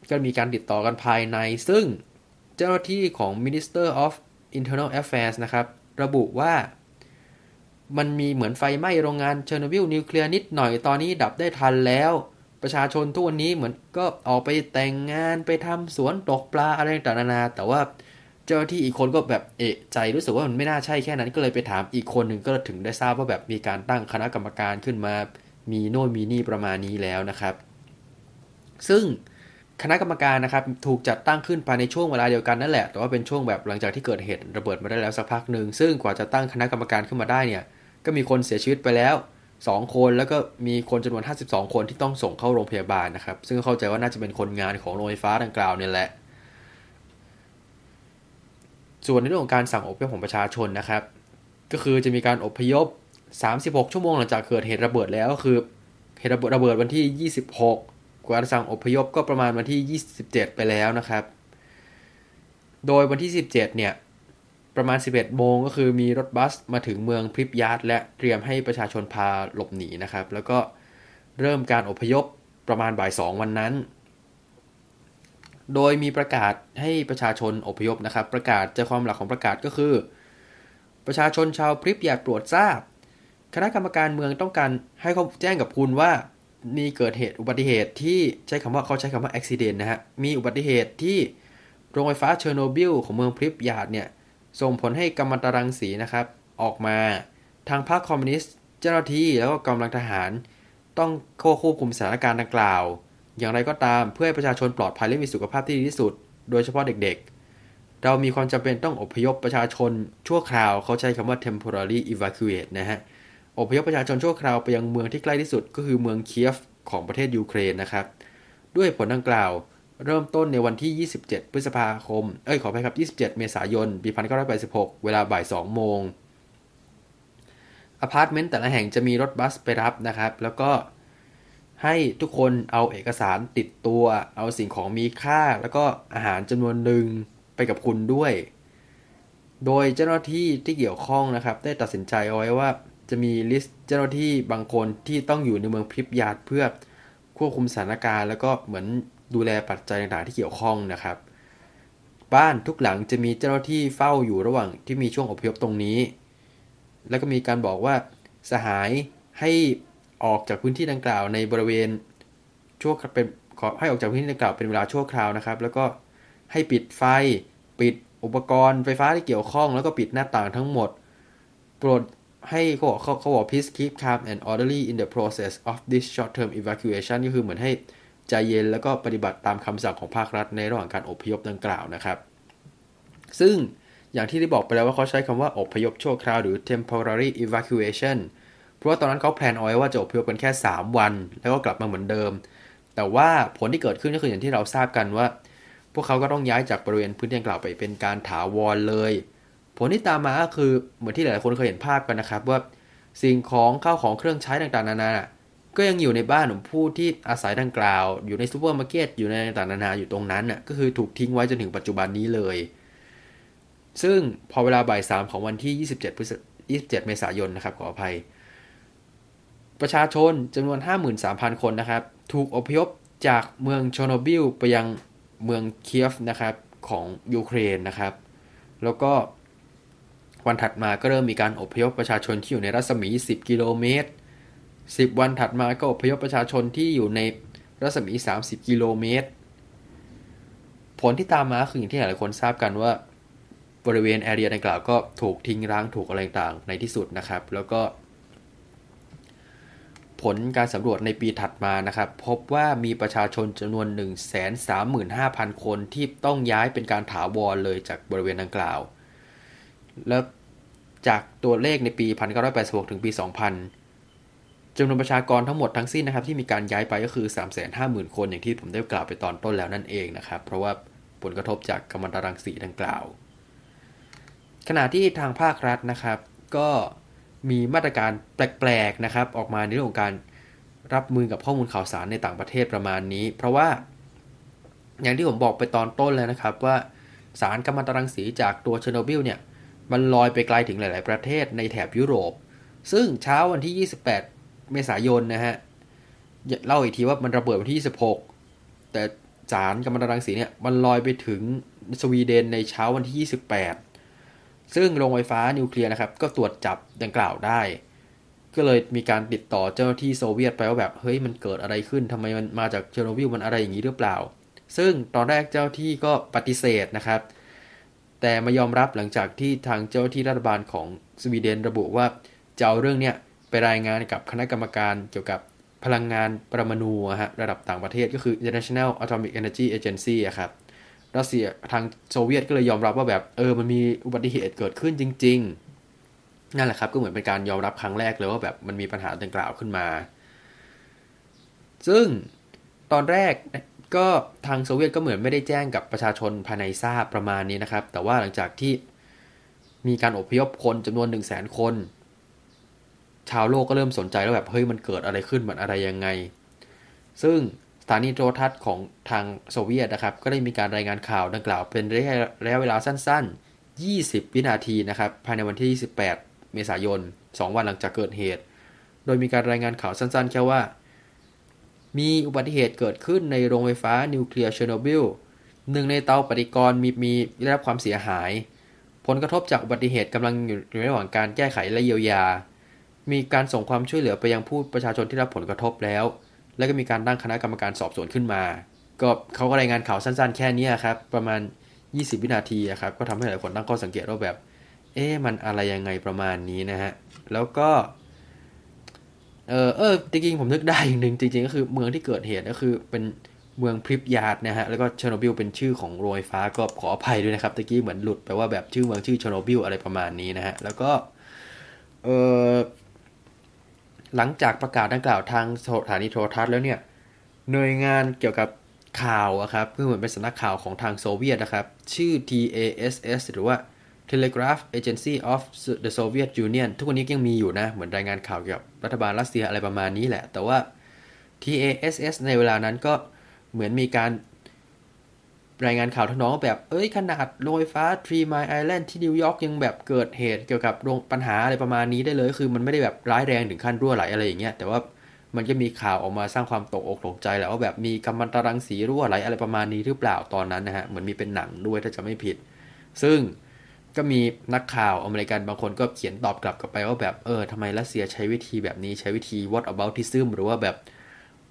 Speaker 1: ก็มีการติดต่อกันภายใน ซึ่งเจ้าหน้าที่ของ Minister of Internal Affairs นะครับ ระบุว่า มันมีเหมือนไฟไหม้โรงงานเชอร์โนบิลนิวเคลียร์นิดหน่อยตอนนี้ดับได้ทันแล้ว ประชาชนทุกวันนี้เหมือนก็ออกไปแต่งงานไปทำสวนตกปลาอะไรต่างๆนานาแต่ว่าเจ้าหน้าที่อีกคนก็แบบเอะใจรู้สึกว่ามันไม่น่าใช่แค่นั้นก็เลยไปถามอีกคนหนึ่งก็ถึงได้ทราบว่าแบบมีการตั้งคณะกรรมการขึ้นมา มีโน่นมีนี่ประมาณนี้แล้วนะครับ ซึ่ง คณะกรรมการนะครับถูกจัดตั้งขึ้นภายในช่วงเวลาเดียวกันนั่นแหละ แต่ว่าเป็นช่วงแบบหลังจากที่เกิดเหตุระเบิดมาได้แล้วสักพักหนึ่งซึ่งกว่าจะตั้งคณะกรรมการขึ้นมาได้เนี่ยก็มีคนเสียชีวิตไปแล้ว 2 คนแล้วก็มีคนจำนวน 52 คนที่ต้องส่งเข้าโรงพยาบาลนะครับ ซึ่งเข้าใจว่าน่าจะเป็นคนงานของโรงไฟฟ้าดังกล่าวเนี่ยแหละ ส่วนในเรื่องของการสั่งอพยพของประชาชนนะครับ ก็คือจะมีการอพยพ 36 ชั่วโมงหลังจากเกิดเหตุระเบิดแล้วคือเหตุระเบิดระเบิดวันที่ 26 การสั่งอพยพก็ประมาณวันที่ 27 ไปแล้วนะครับ โดยวันที่ 17 เนี่ย ประมาณ 11 โมงก็คือมีรถบัสมาถึงเมืองพริบยาร์ดและเตรียมให้ประชาชนพาหลบหนีนะครับ แล้วก็เริ่มการอพยพประมาณบ่าย 2 วันนั้น โดยมีประกาศให้ประชาชนอพยพนะครับ ประกาศใจความหลักของประกาศก็คือ ประชาชนชาวพริบยากโปรดทราบ คณะกรรมการเมืองต้องการให้เขาแจ้งกับคุณว่า มีเกิดเหตุอุบัติเหตุที่ใช้คำว่าเขาใช้คำว่าอุบิเหตุนะฮะ มีอุบัติเหตุที่โรงไฟฟ้าเชอร์โนบิลของเมืองพริเพียตเนี่ย ส่งผลให้กัมมันตรังสีนะครับ ออกมาทางพรรคคอมมิวนิสต์เจ้าหน้าที่แล้วก็กำลังทหาร ต้องควบคุมสถานการณ์ดังกล่าว อย่างไรก็ตามเพื่อให้ประชาชนปลอดภัยและมีสุขภาพที่ดีที่สุด โดยเฉพาะเด็กๆ เรามีความจำเป็นต้องอพยพประชาชนชั่วคราวเขาใช้คำว่า temporary evacuate นะฮะ อพยพประชาชนชั่วคราวไปยังเมืองที่ใกล้ที่สุดก็คือเมืองเคียฟของประเทศยูเครนนะครับ ด้วยผลดังกล่าวเริ่มต้นในวันที่ 27 พฤษภาคม เอ้ย ขออภัยครับ 27 เมษายน ปี 1986 เวลาบ่าย 2 โมง อพาร์ตเมนต์แต่ละแห่งจะมีรถบัสไปรับนะครับ แล้วก็ให้ทุกคนเอาเอกสารติดตัว เอาสิ่งของมีค่า แล้วก็อาหารจำนวนหนึ่งไปกับคุณด้วย โดยเจ้าหน้าที่ที่เกี่ยวข้องนะครับ ได้ตัดสินใจเอาไว้ว่า จะมี list เจ้าหน้าที่บางคนที่ต้องอยู่ในเมืองพริเพียตเพื่อควบคุมสถานการณ์ แล้วก็เหมือนดูแลปัจจัยต่างๆที่เกี่ยวข้องนะครับ บ้านทุกหลังจะมีเจ้าหน้าที่เฝ้าอยู่ระหว่างที่มีช่วงอพยพตรงนี้ แล้วก็มีการบอกว่าสหายให้ออกจากพื้นที่ดังกล่าวในบริเวณชั่วเป็นขอให้ออกจากพื้นที่ดังกล่าวเป็นเวลาชั่วคราวนะครับ แล้วก็ให้ปิดไฟ ปิดอุปกรณ์ไฟฟ้าที่เกี่ยวข้อง แล้วก็ปิดหน้าต่างทั้งหมด โปรด ให้เขาบอกเขาบอก please keep calm and orderly in the process of this short term evacuation ก็คือเหมือนให้ใจเย็นแล้วก็ปฏิบัติตามคำสั่งของภาครัฐในระหว่างการอพยพดังกล่าวนะครับ ซึ่งอย่างที่ได้บอกไปแล้วว่าเขาใช้คำว่าอพยพชั่วคราวหรือ temporary evacuation เพราะว่าตอนนั้นเขาแพลนเอาไว้ว่าจะอพยพกันแค่ 3 วัน แล้วก็กลับมาเหมือนเดิม แต่ว่าผลที่เกิดขึ้นก็คืออย่างที่เราทราบกันว่า พวกเขาก็ต้องย้ายจากบริเวณพื้นที่ดังกล่าวไปเป็นการถาวรเลย ผลที่ตามมาก็คือเหมือนที่หลายๆคนเคยเห็นภาพกันนะครับ ว่าสิ่งของข้าวของเครื่องใช้ต่างๆนานาก็ยังอยู่ในบ้านของผู้ที่อาศัยดังกล่าว อยู่ในซูเปอร์มาร์เก็ตอยู่ในต่างๆนานาอยู่ตรงนั้นน่ะก็คือถูกทิ้งไว้จนถึงปัจจุบันนี้เลย ซึ่งพอเวลาบ่ายสามของวันที่ 27พฤษ27 เมษายนนะครับขออภัย ประชาชนจำนวน 53,000 คนนะครับ ถูกอพยพจากเมืองเชอร์โนบิลไปยังเมืองเคียฟนะครับของยูเครนนะครับ แล้วก็ วันถัดมาก็เริ่มมีการอพยพประชาชนที่อยู่ในรัศมี 10 กิโลเมตร 10 วันถัดมาก็อพยพประชาชนที่อยู่ในรัศมี 30 กิโลเมตร ผลที่ตามมาคืออย่างที่หลายคนทราบกันว่า บริเวณแอเรียดังกล่าวก็ถูกทิ้งร้างถูกอะไรต่างในที่สุดนะครับ แล้วก็ ผลการสำรวจในปีถัดมานะครับ พบว่ามีประชาชนจำนวน 135,000 คนที่ต้องย้ายเป็นการถาวรเลยจากบริเวณดังกล่าว แล้วจากตัวเลขในปี 1986 ถึงปี 2000จำนวนประชากรทั้งหมดทั้งสิ้นนะครับที่มีการย้ายไปก็คือ 350,000 คนอย่างที่ผมได้กล่าวไปตอนต้นแล้วนั่นเองนะครับ เพราะว่าผลกระทบจากกัมมันตรังสีดังกล่าว ขณะที่ทางภาครัฐนะครับ ก็มีมาตรการแปลกๆนะครับ ออกมาในเรื่องของการรับมือกับข้อมูลข่าวสารในต่างประเทศประมาณนี้ เพราะว่า อย่างที่ผมบอกไปตอนต้นแล้วนะครับว่าสารกัมมันตรังสีจากตัวเชอร์โนบิลเนี่ย มันลอยไปไกลถึงหลาย ๆ ประเทศในแถบยุโรป ซึ่งเช้าวันที่ 28 เมษายนนะฮะเล่าอีกทีว่ามันระเบิดวันที่ 26 แต่สารกัมมันตรังสีเนี่ยมันลอยไปถึงสวีเดนในเช้าวันที่ 28 ซึ่งโรงไฟฟ้านิวเคลียร์นะครับ ก็ตรวจจับดังกล่าวได้ ก็เลยมีการติดต่อเจ้าหน้าที่โซเวียตไปว่าแบบเฮ้ยมันเกิดอะไรขึ้นทำไมมันมาจากเชอร์โนบิลมันอะไรอย่างนี้หรือเปล่า ซึ่งตอนแรกเจ้าที่ก็ปฏิเสธนะครับ แต่มายอมรับหลังจากที่ทางเจ้าที่รัฐบาลของสวีเดนระบุว่าจะเอาเรื่องเนี้ยไปรายงานกับคณะกรรมการเกี่ยวกับพลังงานปรมาณูฮะระดับต่างประเทศก็คือ International Atomic Energy Agency อะครับรัสเซียทางโซเวียตก็เลยยอมรับว่าแบบเออมันมีอุบัติเหตุเกิดขึ้นจริง ๆ นั่นแหละครับก็เหมือนเป็นการยอมรับครั้งแรกเลยว่าแบบมันมีปัญหาดังกล่าวขึ้นมา ซึ่งตอนแรก ก็ทางโซเวียตก็เหมือนไม่ได้แจ้งกับประชาชนภายในทราบประมาณนี้นะครับ แต่ว่าหลังจากที่มีการอพยพคนจำนวน1 0 0 0 0แสนคน ชาวโลกก็เริ่มสนใจแล้วแบบเฮ้ยมันเกิดอะไรขึ้นมันอะไรยังไง ซึ่งสถานีโทรทัศน์ของทางโซเวียตนะครับ ก็ได้มีการรายงานข่าวดังกล่าวเป็นระยะเวลาสั้น ๆ 20 วินาทีนะครับ ภายในวันที่ 28 เมษายน 2 วันหลังจากเกิดเหตุ โดยมีการรายงานข่าวสั้น ๆ แค่ว่า มีอุบัติเหตุเกิดขึ้นในโรงไฟฟ้านิวเคลียร์เชอร์โนบิลหนึ่งในเตาปฏิกรณ์มีมีได้รับความเสียหาย ผลกระทบจากอุบัติเหตุกำลังอยู่ในระหว่างการแก้ไขและเยียวยา มีการส่งความช่วยเหลือไปยังผู้ประชาชนที่รับผลกระทบแล้ว และก็มีการตั้งคณะกรรมการสอบสวนขึ้นมา ก็เขาก็รายงานข่าวสั้นๆ แค่นี้ครับ ประมาณ 20 วินาทีครับ ก็ทำให้หลายคนตั้งข้อสังเกตว่าแบบ เอ๊ะมันอะไรยังไงประมาณนี้นะฮะ แล้วก็ เออเออจริงๆผมนึกได้อย่างหนึ่งจริงๆ ก็คือเมืองที่เกิดเหตุก็คือเป็นเมืองพริเพียตนะฮะ แล้วก็เชอร์โนบิลเป็นชื่อของโรงไฟฟ้าก็ขออภัยด้วยนะครับตะกี้เหมือนหลุดไปว่าแบบชื่อเมืองชื่อเชอร์โนบิลอะไรประมาณนี้นะฮะ แล้วก็เออหลังจากประกาศดังกล่าวทางสถานีโทรทัศน์แล้วเนี่ยหน่วยงานเกี่ยวกับข่าวอะครับคือเหมือนเป็นสำนักข่าวของทางโซเวียตนะครับ ชื่อ TASS หรือว่า Telegraph Agency of the Soviet Union ทุกวันนี้ยังมีอยู่นะ เหมือนรายงานข่าวเกี่ยวกับรัฐบาลรัสเซียอะไรประมาณนี้แหละ แต่ว่า TASS ในเวลานั้นก็เหมือนมีการรายงานข่าวทั้งน้องแบบ เอ้ย ขนาดโรงไฟฟ้า Three Mile Island ที่นิวยอร์กยังแบบเกิดเหตุเกี่ยวกับโรงปัญหาอะไรประมาณนี้ได้เลย คือมันไม่ได้แบบร้ายแรงถึงขั้นรั่วไหลอะไรอย่างเงี้ย แต่ว่ามันก็มีข่าวออกมาสร้างความตกอกตกใจแหละว่าแบบมีกัมมันตรังสีรั่วไหลอะไรประมาณนี้หรือเปล่าตอนนั้นนะฮะ เหมือนมีเป็นหนังด้วยถ้าจะไม่ผิด ซึ่ง ก็มีนักข่าวอเมริกันบางคนก็เขียนตอบกลับกลับไปว่าแบบเออทำไมรัสเซียใช้วิธีแบบนี้ใช้วิธี what about i s m หรือว่าแบบ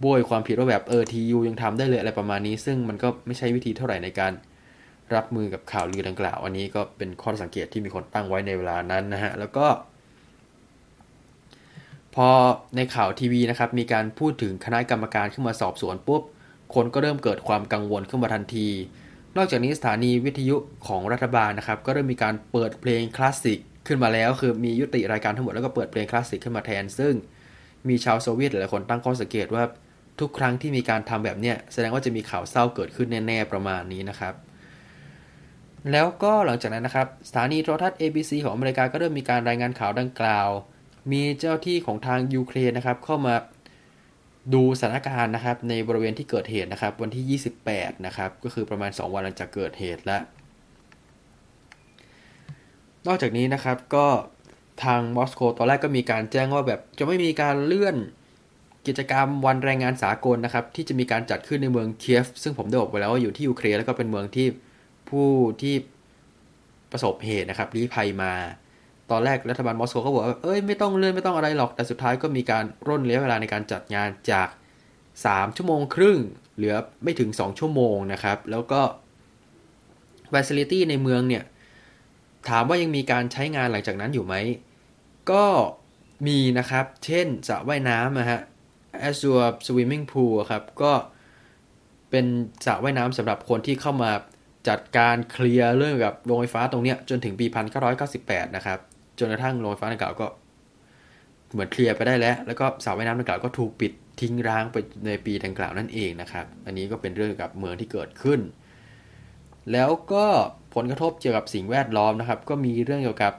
Speaker 1: โบยความผิดว่าแบบเออทียูยังทำได้เลยอะไรประมาณนี้ ซึ่งมันก็ไม่ใช่วิธีเท่าไหร่ในการรับมือกับข่าวลือดังกล่าว อันนี้ก็เป็นข้อสังเกตที่มีคนตั้งไว้ในเวลานั้นนะฮะ แล้วก็ พอในข่าวทีวีนะครับ มีการพูดถึงคณะกรรมการขึ้นมาสอบสวนปุ๊บคนก็เริ่มเกิดความกังวลขึ้นมาทันที นอกจากนี้สถานีวิทยุของรัฐบาลนะครับ ก็เริ่มมีการเปิดเพลงคลาสสิกขึ้นมาแล้ว คือมียุติรายการทั้งหมดแล้วก็เปิดเพลงคลาสสิกขึ้นมาแทน ซึ่งมีชาวโซเวียตหลายคนตั้งข้อสังเกตว่าทุกครั้งที่มีการทำแบบเนี้ยแสดงว่าจะมีข่าวเศร้าเกิดขึ้นแน่ๆประมาณนี้นะครับ แล้วก็หลังจากนั้นนะครับ สถานีโทรทัศน์ ABC ของอเมริกาก็เริ่มมีการรายงานข่าวดังกล่าว มีเจ้าที่ของทางยูเครนนะครับเข้ามา ดูสถานการณ์นะครับในบริเวณที่เกิดเหตุนะครับ วันที่ 28 นะครับก็คือประมาณ 2 วันหลังจากเกิดเหตุแล้ว นอกจากนี้นะครับก็ทางมอสโกตอนแรกก็มีการแจ้งว่าแบบจะไม่มีการเลื่อนกิจกรรมวันแรงงานสากลนะครับ ที่จะมีการจัดขึ้นในเมืองเคียฟ ซึ่งผมได้บอกไปแล้วว่าอยู่ที่ยูเครนแล้วก็เป็นเมืองที่ผู้ที่ประสบเหตุนะครับลี้ภัยมา ตอนแรกรัฐบาลมอสโกก็บอกว่าเอ้ยไม่ต้องเลื่อนไม่ต้องอะไรหรอก แต่สุดท้ายก็มีการร่นระยะเวลาในการจัดงานจาก 3 ชั่วโมงครึ่ง เหลือไม่ถึง 2 ชั่วโมงนะครับ แล้วก็ facility ในเมืองเนี่ย ถามว่ายังมีการใช้งานหลังจากนั้นอยู่ไหม ก็มีนะครับ เช่นสระว่ายน้ำนะฮะ Azure Swimming Pool ครับ ก็เป็นสระว่ายน้ำสำหรับคนที่เข้ามาจัดการเคลียร์เรื่องกับโรงไฟฟ้าตรงเนี้ยจนถึงปี 1998 นะครับ จนกระทั่งโรงไฟฟ้าดังกล่าวก็ เหมือนเคลียร์ไปได้แล้ว แล้วก็สระว่ายน้ำดังกล่าวก็ถูกปิดทิ้งร้างไปในปีดังกล่าวนั่นเองนะครับ อันนี้ก็เป็นเรื่องกับเมืองที่เกิดขึ้น แล้วก็ผลกระทบเกี่ยวกับสิ่งแวดล้อมนะครับ ก็มีเรื่องเกี่ยวกับ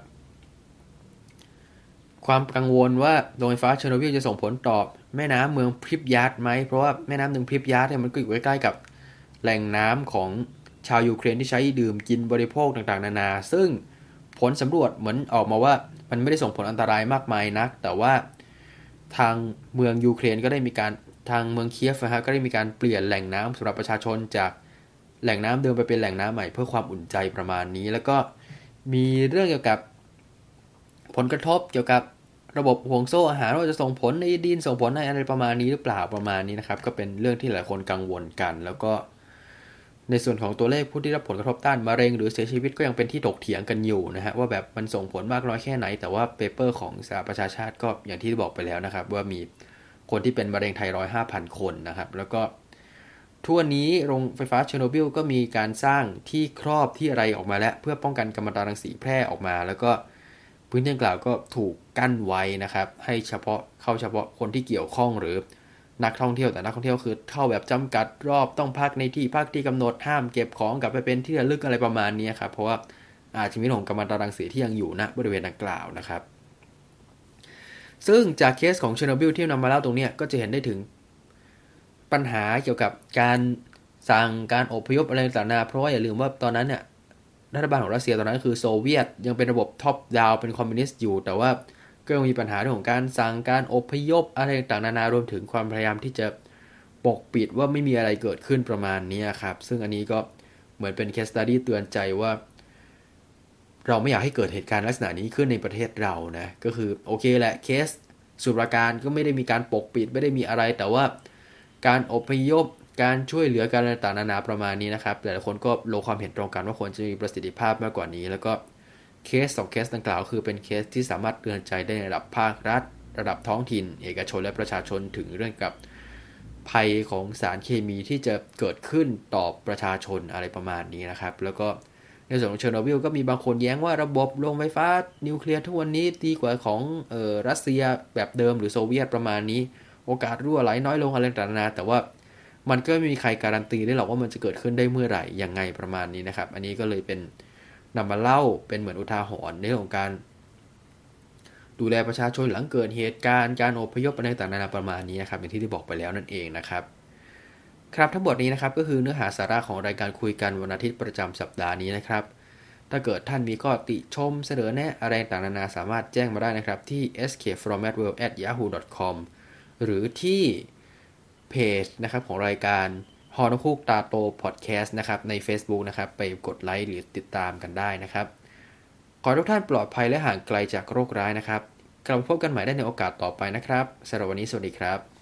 Speaker 1: ความกังวลว่าโรงไฟฟ้าเชอร์โนบิลจะส่งผลต่อแม่น้ำเมืองพริเพียตไหม เพราะว่าแม่น้ำเมืองพริเพียตเนี่ยมันก็อยู่ใกล้ๆกับแหล่งน้ำของชาวยูเครนที่ใช้ดื่มกินบริโภคต่างๆ นานา ซึ่ง ผลสำรวจเหมือนออกมาว่ามันไม่ได้ส่งผลอันตรายมากมายนัก แต่ว่าทางเมืองยูเครนก็ได้มีการทางเมืองเคียฟนะฮะก็ได้มีการเปลี่ยนแหล่งน้ำสำหรับประชาชนจากแหล่งน้ำเดิมไปเป็นแหล่งน้ำใหม่เพื่อความอุ่นใจประมาณนี้ แล้วก็มีเรื่องเกี่ยวกับผลกระทบเกี่ยวกับระบบห่วงโซ่อาหารว่าจะส่งผลในดินส่งผลในอะไรประมาณนี้หรือเปล่าประมาณนี้นะครับ ก็เป็นเรื่องที่หลายคนกังวลกัน แล้วก็ ในส่วนของตัวเลขผู้ที่รับผลกระทบด้านมะเร็งหรือเสียชีวิตก็ยังเป็นที่ถกเถียงกันอยู่นะฮะว่าแบบมันส่งผลมากน้อยแค่ไหน แต่ว่า paper ของสหประชาชาติก็อย่างที่บอกไปแล้วนะครับ ว่ามีคนที่เป็นมะเร็งไทรอยด์ห้าพันคนนะครับ แล้วก็ทั้งนี้โรงไฟฟ้าเชอร์โนบิลก็มีการสร้างที่ครอบที่อะไรออกมาแล้ว เพื่อป้องกันกัมมันตรังสีแพร่ออกมา แล้วก็พื้นที่ดังกล่าวก็ถูกกั้นไว้นะครับ ให้เฉพาะเข้าเฉพาะคนที่เกี่ยวข้องหรือ นักท่องเที่ยวแต่นักท่องเที่ยวคือเข้าแบบจำกัดรอบต้องพักในที่พักที่กำหนดห้ามเก็บของกลับไปเป็นที่ระลึกอะไรประมาณนี้ครับเพราะว่าอาจจะมีของกัมมันตรังสีที่ยังอยู่ณบริเวณดังกล่าวนะครับ ซึ่งจากเคสของเชอร์โนบิลที่นำมาเล่าตรงนี้ก็จะเห็นได้ถึงปัญหาเกี่ยวกับการสั่งการอพยพอะไรต่างๆเพราะว่าอย่าลืมว่าตอนนั้นเนี่ยรัฐบาลของรัสเซียตอนนั้นคือโซเวียตยังเป็นระบบ top down เป็นคอมมิวนิสต์อยู่ แต่ว่า ก็ยังมีปัญหาเรื่องของการสั่งการอพยพอะไรต่างๆนานารวมถึงความพยายามที่จะปกปิดว่าไม่มีอะไรเกิดขึ้นประมาณนี้ครับ ซึ่งอันนี้ก็เหมือนเป็น case study เตือนใจว่า เราไม่อยากให้เกิดเหตุการณ์ลักษณะนี้ขึ้นในประเทศเรานะ ก็คือโอเคแหละเคสสุราการก็ไม่ได้มีการปกปิดไม่ได้มีอะไร แต่ว่าการอพยพการช่วยเหลือการต่างๆนานาประมาณนี้นะครับ แต่ละคนก็ลงความเห็นตรงกันว่าควรจะมีประสิทธิภาพมากกว่านี้ แล้วก็ เคสสองเคสดังกล่าวคือเป็นเคสที่สามารถเตือนใจได้ในระดับภาครัฐ ระดับท้องถิ่น เอกชนและประชาชนถึงเรื่องกับภัยของสารเคมีที่จะเกิดขึ้นต่อประชาชนอะไรประมาณนี้นะครับ แล้วก็ในส่วนของเชอร์โนบิลก็มีบางคนแย้งว่าระบบโรงไฟฟ้านิวเคลียร์ทุกวันนี้ดีกว่าของออรัสเซียแบบเดิมหรือโซเวียตประมาณนี้ โอกาสรั่วไหลน้อยลงอะไรต่างๆแต่ว่ามันก็ไม่มีใครการันตีได้หรอกว่ามันจะเกิดขึ้นได้เมื่อไหร่ยังไงประมาณนี้นะครับ อันนี้ก็เลยเป็น นำมาเล่าเป็นเหมือนอุทาหรณ์ในเรื่องของการ ดูแลประชาชนหลังเกิดเหตุการณ์การอพยพอะไรต่างๆนานาประมาณนี้นะครับอย่างที่ได้บอกไปแล้วนั่นเองนะครับ ครับทั้งหมดนี้นะครับก็คือเนื้อหาสาระของรายการคุยกันวันอาทิตย์ประจำสัปดาห์นี้นะครับ ถ้าเกิดท่านมีข้อติชมเสนอแนะอะไรต่างๆนานาสามารถแจ้งมาได้นะครับที่ escapeformatworld@yahoo.com หรือที่เพจนะครับของรายการ อนคูกตาโตพอดแคสต์นะครับใน Facebook นะครับไปกดไลค์หรือติดตามกันได้นะครับ ขอทุกท่านปลอดภัยและห่างไกลจากโรคร้ายนะครับกลับมาพบกันใหม่ได้ในโอกาสต่อไปนะครับสำหรับวันนี้สวัสดีครับ